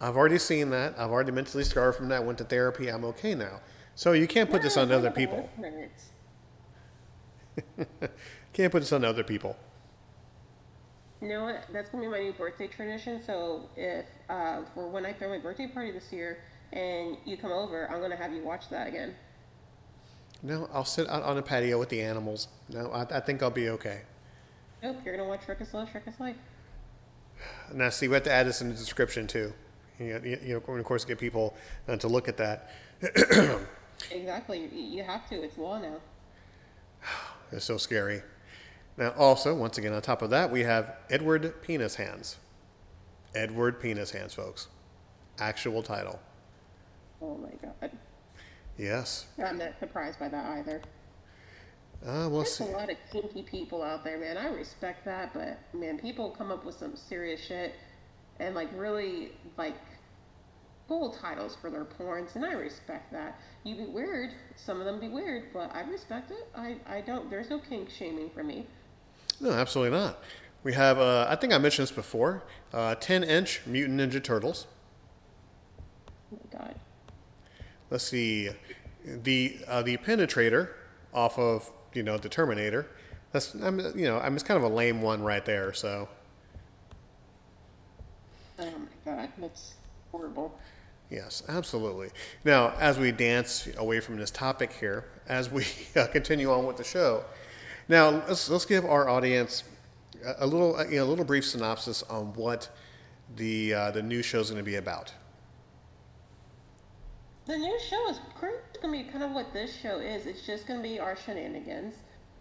I've already seen that. I've already mentally scarred from that. Went to therapy. I'm okay now. So you can't put this on other people. [laughs] Can't put this on other people. You know what? That's gonna be my new birthday tradition. So if uh, for when I throw my birthday party this year and you come over, I'm gonna have you watch that again. No, I'll sit out on a patio with the animals. No, I, I think I'll be okay. Nope, you're gonna watch Shrek is love. Shrek is life. Now, see, we have to add this in the description too. You know, you, you know of course, get people uh, to look at that. Exactly. You have to. It's law now. [sighs] It's so scary. Now, also, once again, on top of that, we have Edward Penis Hands. Edward Penis Hands, folks. Actual title. Oh my god. Yes. I'm not surprised by that either. Uh, we'll There's see. a lot of kinky people out there, man. I respect that, but man, people come up with some serious shit and like really like cool titles for their porns, and I respect that. You be weird, some of them be weird, but I respect it. I I don't. There's no kink shaming for me. No, absolutely not. We have, uh, I think I mentioned this before, uh, 10 inch Mutant Ninja Turtles. Oh my god. Let's see, the uh, the Penetrator off of you know the Terminator. That's I'm you know I'm it's kind of a lame one right there. So Oh my god. That's horrible. yes, absolutely. Now as we dance away from this topic here, as we [laughs] uh, continue on with the show, now let's let's give our audience a, little you know, a little brief synopsis on what the uh, the new show is going to be about. The new show is gonna be kind of what this show is. It's just gonna be our shenanigans.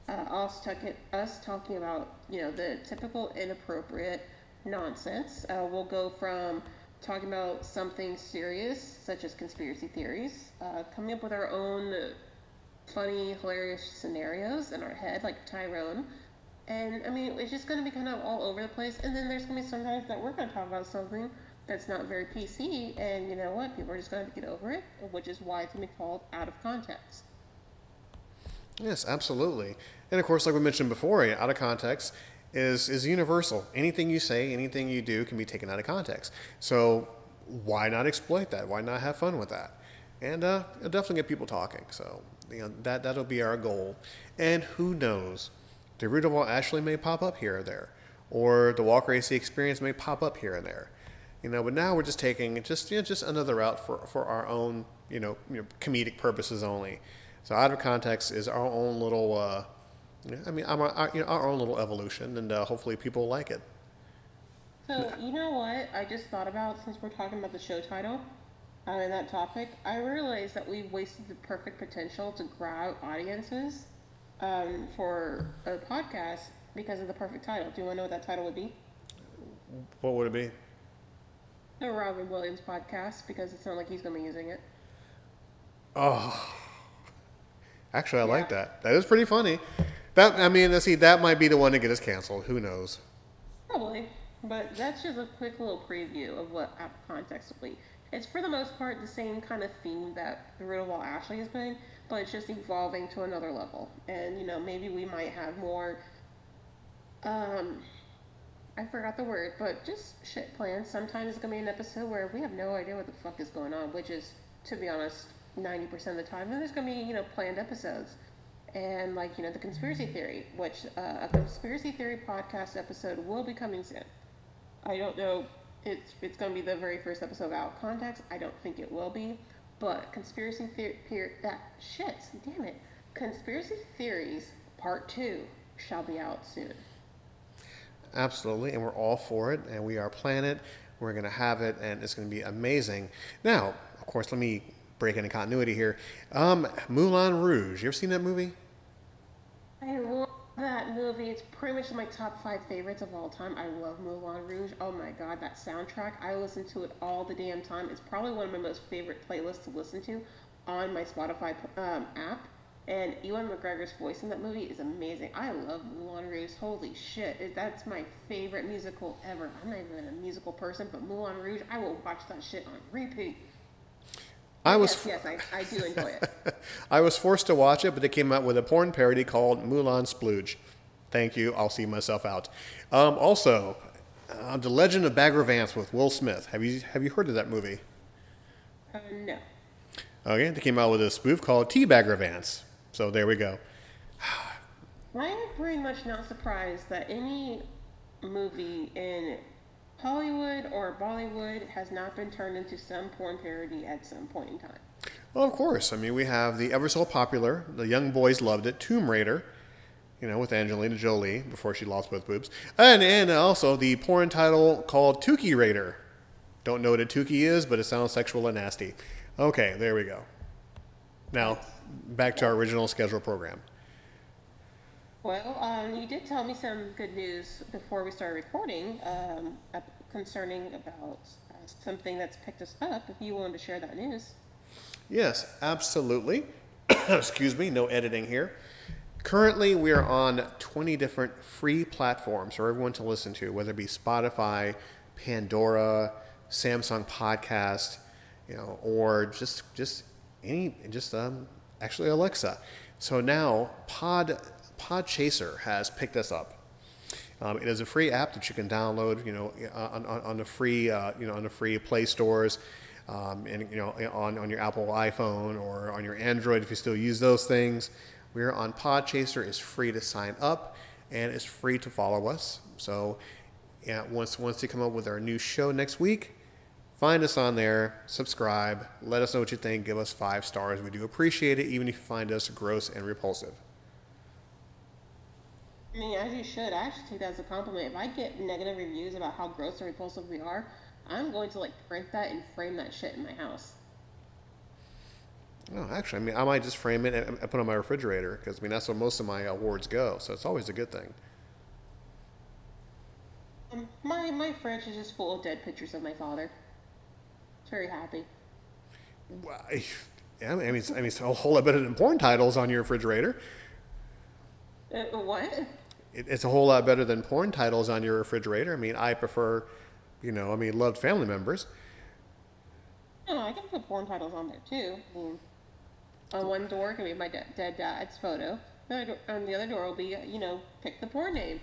Uh, us talking, us talking about you know the typical inappropriate nonsense. Uh, we'll go from talking about something serious such as conspiracy theories, uh, coming up with our own funny, hilarious scenarios in our head, like Tyrone. And I mean, it's just going to be kind of all over the place. And then there's going to be some sometimes that we're going to talk about something that's not very PC. And you know what? People are just going to to get over it, which is why it's going to be called out of context. Yes, absolutely. And of course, like we mentioned before, out of context is is universal. Anything you say, anything you do can be taken out of context. So why not exploit that? Why not have fun with that? And uh, it'll definitely get people talking. So you know that that'll be our goal. And who knows, the all Ashley may pop up here or there, or the Walker AC experience may pop up here and there. You know, but now we're just taking just you know, just another route for, for our own you know, you know comedic purposes only. So out of context is our own little. Uh, I mean, our, our, you know, our own little evolution, and uh, hopefully people like it. So, you know what I just thought about since we're talking about the show title uh, and that topic? I realized that we've wasted the perfect potential to grab audiences um, for a podcast because of the perfect title. Do you want to know what that title would be? What would it be? The Robin Williams podcast because it's not like he's going to be using it. Oh, actually, I like that. That is pretty funny. That I mean, let's see, that might be the one to get us canceled. Who knows? Probably. But that's just a quick little preview of what out of context will be. It's for the most part the same kind of theme that the Root of All Ashley has been, but it's just evolving to another level. And, you know, maybe we might have more um I forgot the word, but just shit plans. Sometimes it's gonna be an episode where we have no idea what the fuck is going on, which is, to be honest, ninety percent of the time. And there's gonna be, you know, planned episodes. And like, you know, the conspiracy theory, which uh, a conspiracy theory podcast episode will be coming soon. I don't know. It's it's gonna be the very first episode of Out of Context. I don't think it will be, but conspiracy theory. That shit. Damn it. Conspiracy theories part two shall be out soon. Absolutely, and we're all for it, and we are planning it. We're going to have it, and it's going to be amazing. Now, of course, let me break into continuity here. Um, Moulin Rouge. You ever seen that movie? I love that movie. It's pretty much my top five favorites of all time. I love Moulin Rouge. Oh my god, that soundtrack. I listen to it all the damn time. It's probably one of my most favorite playlists to listen to on my Spotify um, app. And Ewan McGregor's voice in that movie is amazing. I love Moulin Rouge. Holy shit. That's my favorite musical ever. I'm not even a musical person, but Moulin Rouge, I will watch that shit on repeat. I was Yes, yes, I, I do enjoy it. [laughs] I was forced to watch it, but they came out with a porn parody called Mulan Splooge. Thank you. I'll see myself out. Um, also, uh, The Legend of Bagger Vance with Will Smith. Have you have you heard of that movie? Uh, no. Okay, they came out with a spoof called Tea Bagger Vance. So there we go. [sighs] I'm pretty much not surprised that any movie in Hollywood or Bollywood has not been turned into some porn parody at some point in time. Well, of course. I mean, we have the ever so popular, the young boys loved it, Tomb Raider, you know, with Angelina Jolie before she lost both boobs. And, and also the porn title called Tukey Raider. Don't know what a Tukey is, but it sounds sexual and nasty. Okay, there we go. Now, back to our original schedule program. Well, um, you did tell me some good news before we started recording um, concerning about uh, something that's picked us up. If you wanted to share that news. Yes, absolutely. [coughs] Excuse me, no editing here. Currently, we are on 20 different free platforms for everyone to listen to, whether it be Spotify, Pandora, Samsung Podcast, you know, or just just any just um, actually Alexa. So now Pod Podchaser has picked us up. Um, it is a free app that you can download, you know, on, on, on the free, uh, you know, on the free Play stores, um, and you know, on, on your Apple iPhone or on your Android if you still use those things. We're on Podchaser. It's free to sign up, and it's free to follow us. So, yeah, once once they come up with our new show next week, find us on there, subscribe, let us know what you think, give us five stars. We do appreciate it, even if you find us gross and repulsive. I mean, as you should. I actually take that as a compliment. If I get negative reviews about how gross and repulsive we are, I'm going to like print that and frame that shit in my house. Oh, actually, I mean, I might just frame it and put it on my refrigerator because I mean that's where most of my awards go. So it's always a good thing. Um, my my fridge is just full of dead pictures of my father. It's very happy. Well, I- Yeah, I mean, it's, I mean, it's a whole lot better than porn titles on your refrigerator. Uh, what? It, it's a whole lot better than porn titles on your refrigerator. I mean, I prefer, you know, I mean, loved family members. No, I can put porn titles on there too. I mean, on one door can be my de- dead dad's photo. The other door, on the other door will be, you know, pick the porn name.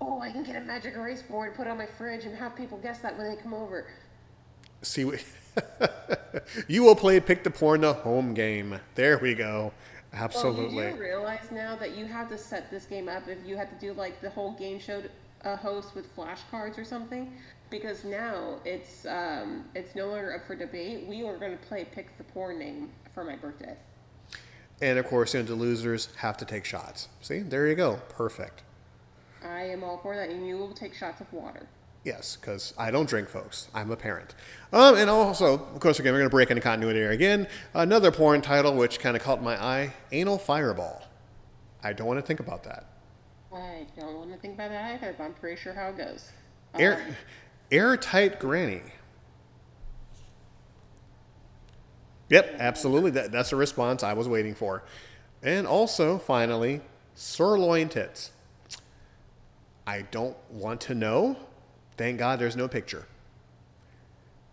Oh, I can get a magic erase board, put it on my fridge, and have people guess that when they come over. See, [laughs] you will play Pick the Porn the home game. There we go. Absolutely. you do realize now that you have to set this game up if you had to do like the whole game show uh, host with flashcards or something, because now it's um, it's no longer up for debate. We are going to play pick the porn name for my birthday. And of course, you know, the losers have to take shots. See, there you go. Perfect. I am all for that, and you will take shots of water. Yes, because I don't drink, folks. I'm a parent. Um, and also, of course, again, we're going to break into continuity here again. Another porn title which kind of caught my eye Anal Fireball. I don't want to think about that. I don't want to think about that either, but I'm pretty sure how it goes. Air, Um, airtight Granny. Yep, absolutely. That, that's a response I was waiting for. And also, finally, sirloin tits. I don't want to know. Thank God there's no picture.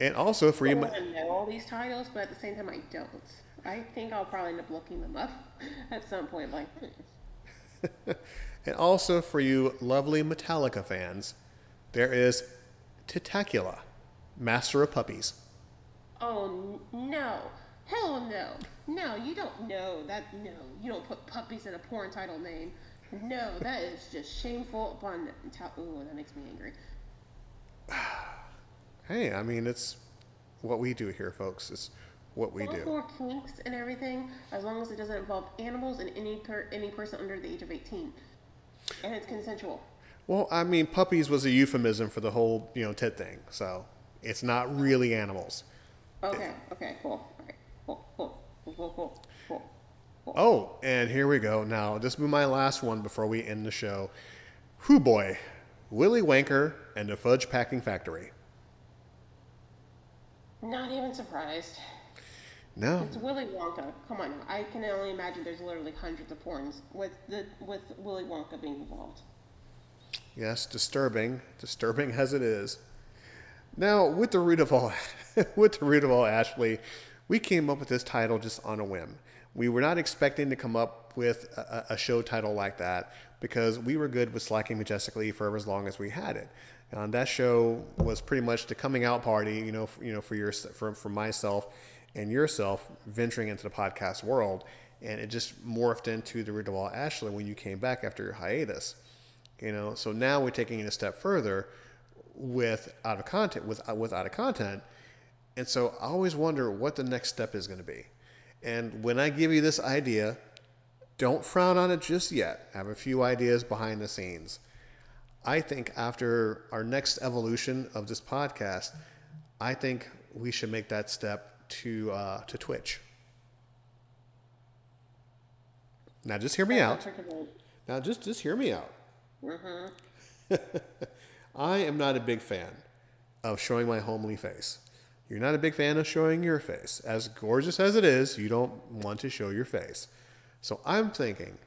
And also, for I you. want to know all these titles, but at the same time, I don't. I think I'll probably end up looking them up [laughs] at some point. Like, hmm. [laughs] And also for you lovely Metallica fans, there is Titacula, Master of Puppies. oh no, hell no, no, you don't know that. No, you don't put puppies in a porn title name. No, that is just shameful upon. Ooh, that makes me angry. [sighs] Hey, I mean, it's what we do here, folks. It's what we do. for kinks and everything, as long as it doesn't involve animals and any per- any person under the age of eighteen, and it's consensual. Well, I mean, puppies was a euphemism for the whole, you know, tit thing. So it's not really animals. Okay, okay, cool. All right, cool, cool, cool, cool, cool, cool. Oh, and here we go. Now, this will be my last one before we end the show. Whoo boy, Willy Wanker and the Fudge Packing Factory. Not even surprised. No. It's Willy Wonka. Come on. I can only imagine there's literally hundreds of porns with the with Willy Wonka being involved. Yes, disturbing, disturbing as it is. Now, with the root of all, [laughs] with the root of all, Ashley, we came up with this title just on a whim. We were not expecting to come up with a, a show title like that because we were good with slacking majestically for as long as we had it. And that show was pretty much the coming out party, you know, for, you know, for your for, for myself and yourself venturing into the podcast world, and it just morphed into the root Ashley when you came back after your hiatus. You know, so now we're taking it a step further with out of content with uh, with out of content, and so I always wonder what the next step is going to be. And when I give you this idea, don't frown on it just yet. I have a few ideas behind the scenes. I think after our next evolution of this podcast, I think we should make that step to uh, to Twitch. Now, just hear me out. Now, just just hear me out. [laughs] I am not a big fan of showing my homely face. You're not a big fan of showing your face. As gorgeous as it is, you don't want to show your face. So I'm thinking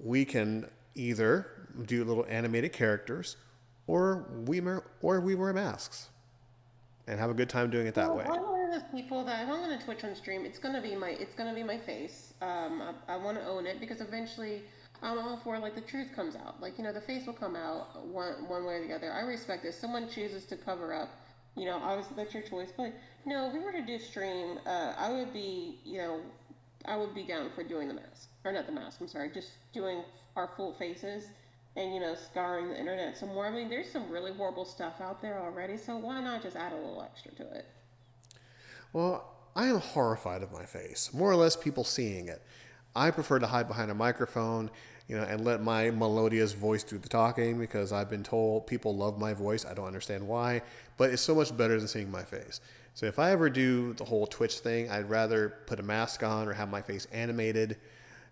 we can either do little animated characters or we mer- or we wear masks and have a good time doing it that Well, way. I'm one of those people that if I'm gonna Twitch on stream, it's gonna be my it's gonna be my face. Um, I, I want to own it because eventually I'm all for like the truth comes out. Like you know, the face will come out one one way or the other. I respect this. Someone chooses to cover up. You know, obviously that's your choice. But no, if we were to do stream, uh, I would be you know, I would be down for doing the mask or not the mask. I'm sorry, just doing our full faces. And you know, scouring the internet some more. I mean, there's some really horrible stuff out there already, so why not just add a little extra to it? Well, I am horrified of my face, more or less people seeing it. I prefer to hide behind a microphone, you know, and let my melodious voice do the talking because I've been told people love my voice. I don't understand why, but it's so much better than seeing my face. So if I ever do the whole Twitch thing, I'd rather put a mask on or have my face animated,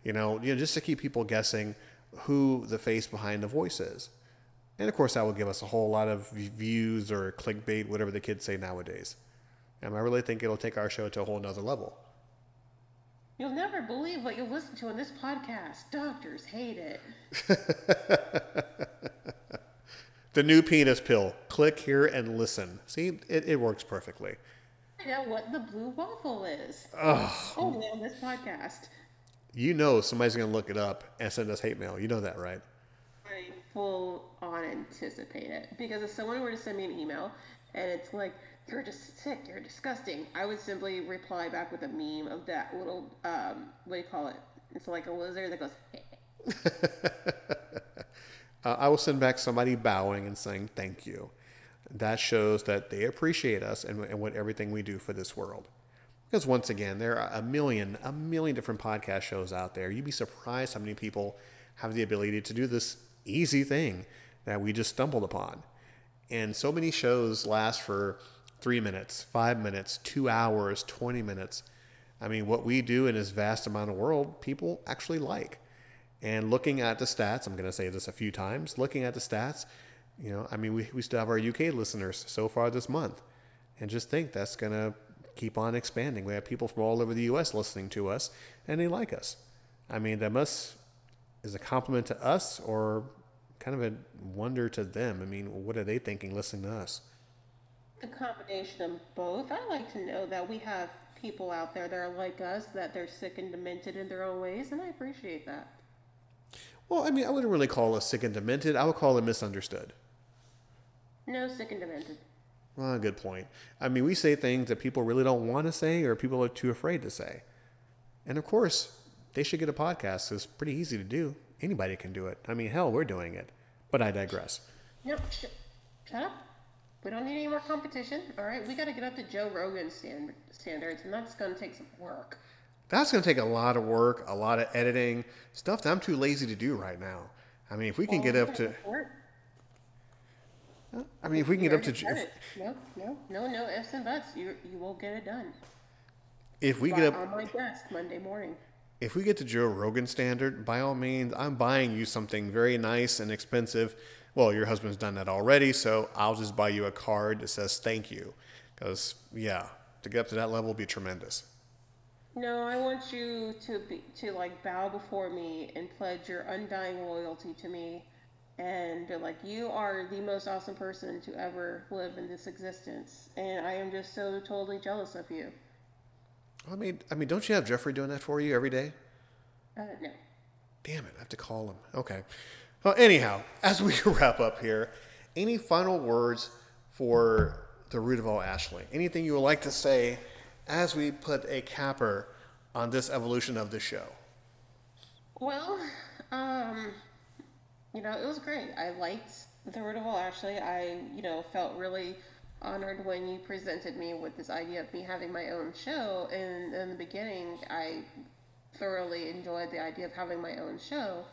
you know, you know, just to keep people guessing who the face behind the voice is. And of course, that will give us a whole lot of views or clickbait, whatever the kids say nowadays. And I really think it'll take our show to a whole nother level. You'll never believe what you'll listen to in this podcast. Doctors hate it. [laughs] The new penis pill. Click here and listen. See, it, it works perfectly. Find out what the blue waffle is. Only on this podcast. You know somebody's going to look it up and send us hate mail. You know that, right? I full on anticipate it. Because if someone were to send me an email and it's like, you're just sick, you're disgusting, I would simply reply back with a meme of that little, um, what do you call it? It's like a lizard that goes, [laughs] Uh, I will send back somebody bowing and saying thank you. That shows that they appreciate us and, and what everything we do for this world. Because once again, there are a million, a million different podcast shows out there. You'd be surprised how many people have the ability to do this easy thing that we just stumbled upon. And so many shows last for three minutes, five minutes, two hours, 20 minutes. I mean, what we do in this vast amount of world, people actually like. And looking at the stats, I'm going to say this a few times, looking at the stats, you know, I mean, we, we still have our UK listeners so far this month. And just think that's going to keep on expanding. We have people from all over the US listening to us, and they like us. I mean, that must is a compliment to us or kind of a wonder to them. I mean, what are they thinking listening to us? a combination of both. I like to know that we have people out there that are like us, that they're sick and demented in their own ways, and I appreciate that. Well, I mean, I wouldn't really call us sick and demented. I would call it misunderstood. No, sick and demented. Well, good point. I mean, we say things that people really don't want to say or people are too afraid to say. And of course, they should get a podcast. It's pretty easy to do. Anybody can do it. I mean, hell, we're doing it. But I digress. Sh- shut up. We don't need any more competition. All right, we got to get up to Joe Rogan stand- standards, and that's going to take some work. That's going to take a lot of work, a lot of editing, stuff that I'm too lazy to do right now. I mean, if we can get up to. I mean, if we can get up to, You already said it. No, no, no, no ifs and buts. You you will get it done. if we By- get up, on my desk Monday morning. if we get to Joe Rogan standard, by all means, I'm buying you something very nice and expensive. Well, your husband's done that already, so I'll just buy you a card that says thank you. Because, yeah, to get up to that level would be tremendous. No, I want you to be to like bow before me and pledge your undying loyalty to me and be like you are the most awesome person to ever live in this existence and I am just so totally jealous of you. I mean, I mean, don't you have Jeffrey doing that for you every day? Uh, no. Damn it, I have to call him. Okay. Well, anyhow, as we [laughs] wrap up here, any final words for the root of all Ashley? Anything you would like to say as we put a capper on this evolution of the show? Well, um, you know, it was great. I liked the root of all Ashley. I, you know, felt really honored when you presented me with this idea of me having my own show. And in the beginning, I thoroughly enjoyed the idea of having my own show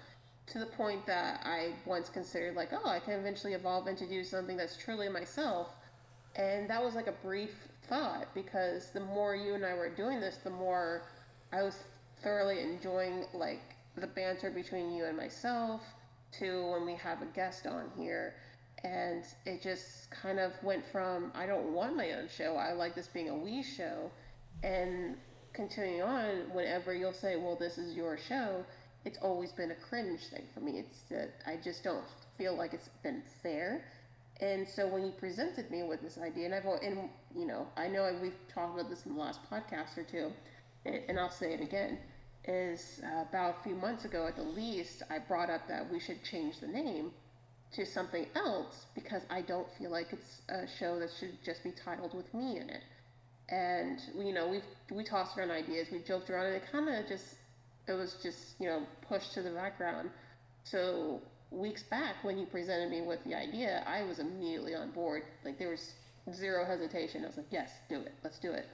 to the point that I once considered like, oh, I can eventually evolve into do something that's truly myself. And that was like a brief thought because the more you and I were doing this, the more I was thoroughly enjoying like the banter between you and myself to when we have a guest on here. And it just kind of went from I don't want my own show, I like this being a we show. And continuing on, whenever you'll say, well, this is your show, it's always been a cringe thing for me. It's that I just don't feel like it's been fair. And so when you presented me with this idea, and I've and you know I know we've talked about this in the last podcast or two, and I'll say it again, is uh, about a few months ago at the least, I brought up that we should change the name to something else because I don't feel like it's a show that should just be titled with me in it. And you know we've we tossed around ideas, we joked around, and it kind of just it was just you know pushed to the background. So weeks back when you presented me with the idea, I was immediately on board. Like there was zero hesitation. I was like, yes, do it. Let's do it.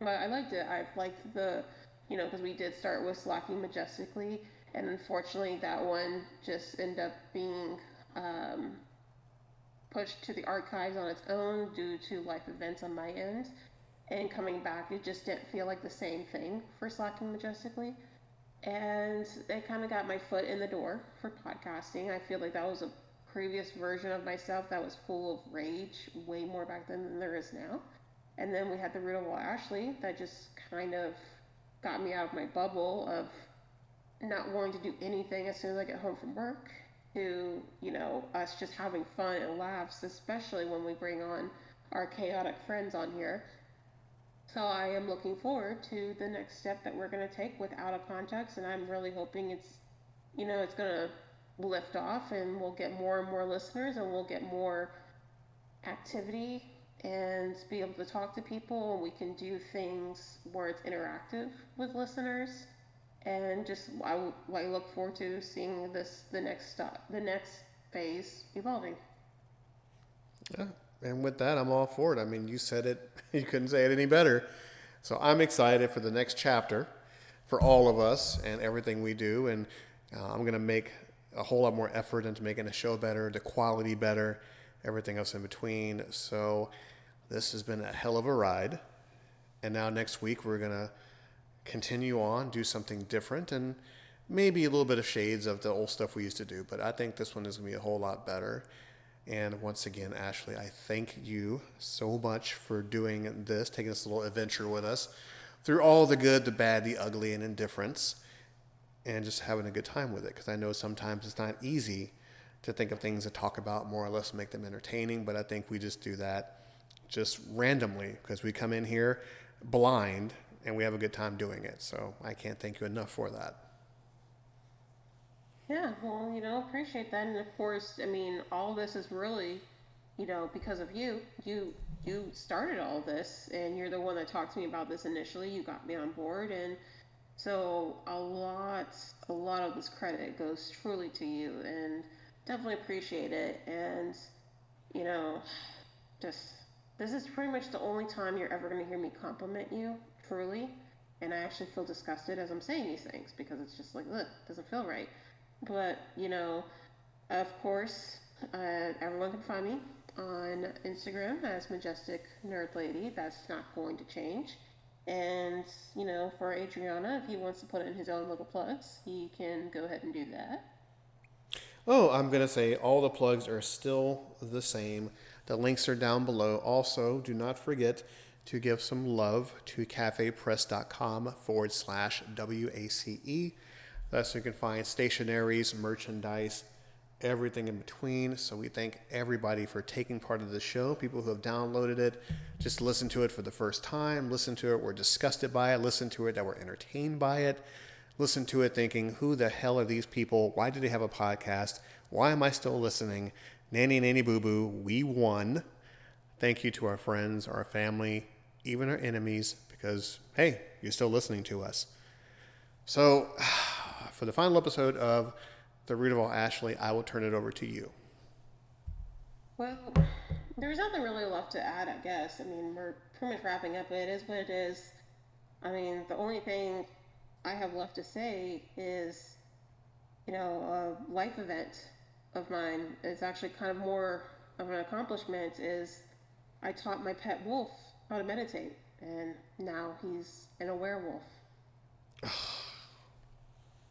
But I liked it. I liked the, you know, because we did start with Slacking Majestically, and unfortunately that one just ended up being um, pushed to the archives on its own due to life events on my end and coming back, it just didn't feel like the same thing for Slacking Majestically. And it kind of got my foot in the door for podcasting. I feel like that was a previous version of myself that was full of rage, way more back then than there is now. And then we had the Root of All Ashley that just kind of got me out of my bubble of not wanting to do anything as soon as I get home from work to, you know, us just having fun and laughs, especially when we bring on our chaotic friends on here. So I am looking forward to the next step that we're going to take with Out of Context, and I'm really hoping it's, you know, it's going to lift off, and we'll get more and more listeners, and we'll get more activity, and be able to talk to people, and we can do things where it's interactive with listeners, and just I, I look forward to seeing this the next stop, the next phase evolving. Yeah, and with that, I'm all for it. I mean, you said it, [laughs] you couldn't say it any better. So I'm excited for the next chapter for all of us and everything we do. And uh, I'm going to make a whole lot more effort into making the show better, the quality better, everything else in between. So this has been a hell of a ride. And now next week, we're going to continue on, do something different, and maybe a little bit of shades of the old stuff we used to do. But I think this one is going to be a whole lot better. And once again, Ashley, I thank you so much for doing this, taking this little adventure with us through all the good, the bad, the ugly, and indifference, and just having a good time with it. Because I know sometimes it's not easy to think of things to talk about, more or less make them entertaining, but I think we just do that just randomly because we come in here blind and we have a good time doing it. So I can't thank you enough for that. Yeah, well, you know, appreciate that, and of course, I mean, all this is really, you know, because of you. You you started all this, and you're the one that talked to me about this initially. You got me on board, and so a lot, a lot of this credit goes truly to you, and definitely appreciate it. And you know, just this is pretty much the only time you're ever going to hear me compliment you, truly. And I actually feel disgusted as I'm saying these things because it's just like, look, doesn't feel right. But, you know, of course, uh, everyone can find me on Instagram as Majestic Nerd Lady. That's not going to change. And, you know, for Adriana, if he wants to put in his own little plugs, he can go ahead and do that. Oh, I'm going to say all the plugs are still the same. The links are down below. Also, do not forget to give some love to cafepress.com forward slash WACE. Where you can find stationaries, merchandise, everything in between. So we thank everybody for taking part of the show. People who have downloaded it, just listen to it for the first time, listen to it, were disgusted by it, listen to it, that were entertained by it, listen to it thinking, who the hell are these people? Why do they have a podcast? Why am I still listening? Nanny, nanny, boo boo, we won. Thank you to our friends, our family, even our enemies, because, hey, you're still listening to us. So, for the final episode of The Root of All Ashley, I will turn it over to you. Well, there's nothing really left to add, I guess. I mean, we're pretty much wrapping up. But it is what it is. I mean, the only thing I have left to say is, you know, a life event of mine is actually kind of more of an accomplishment is I taught my pet wolf how to meditate, and now he's in a werewolf.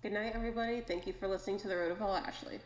Good night, everybody. Thank you for listening to The Root of All Ashley.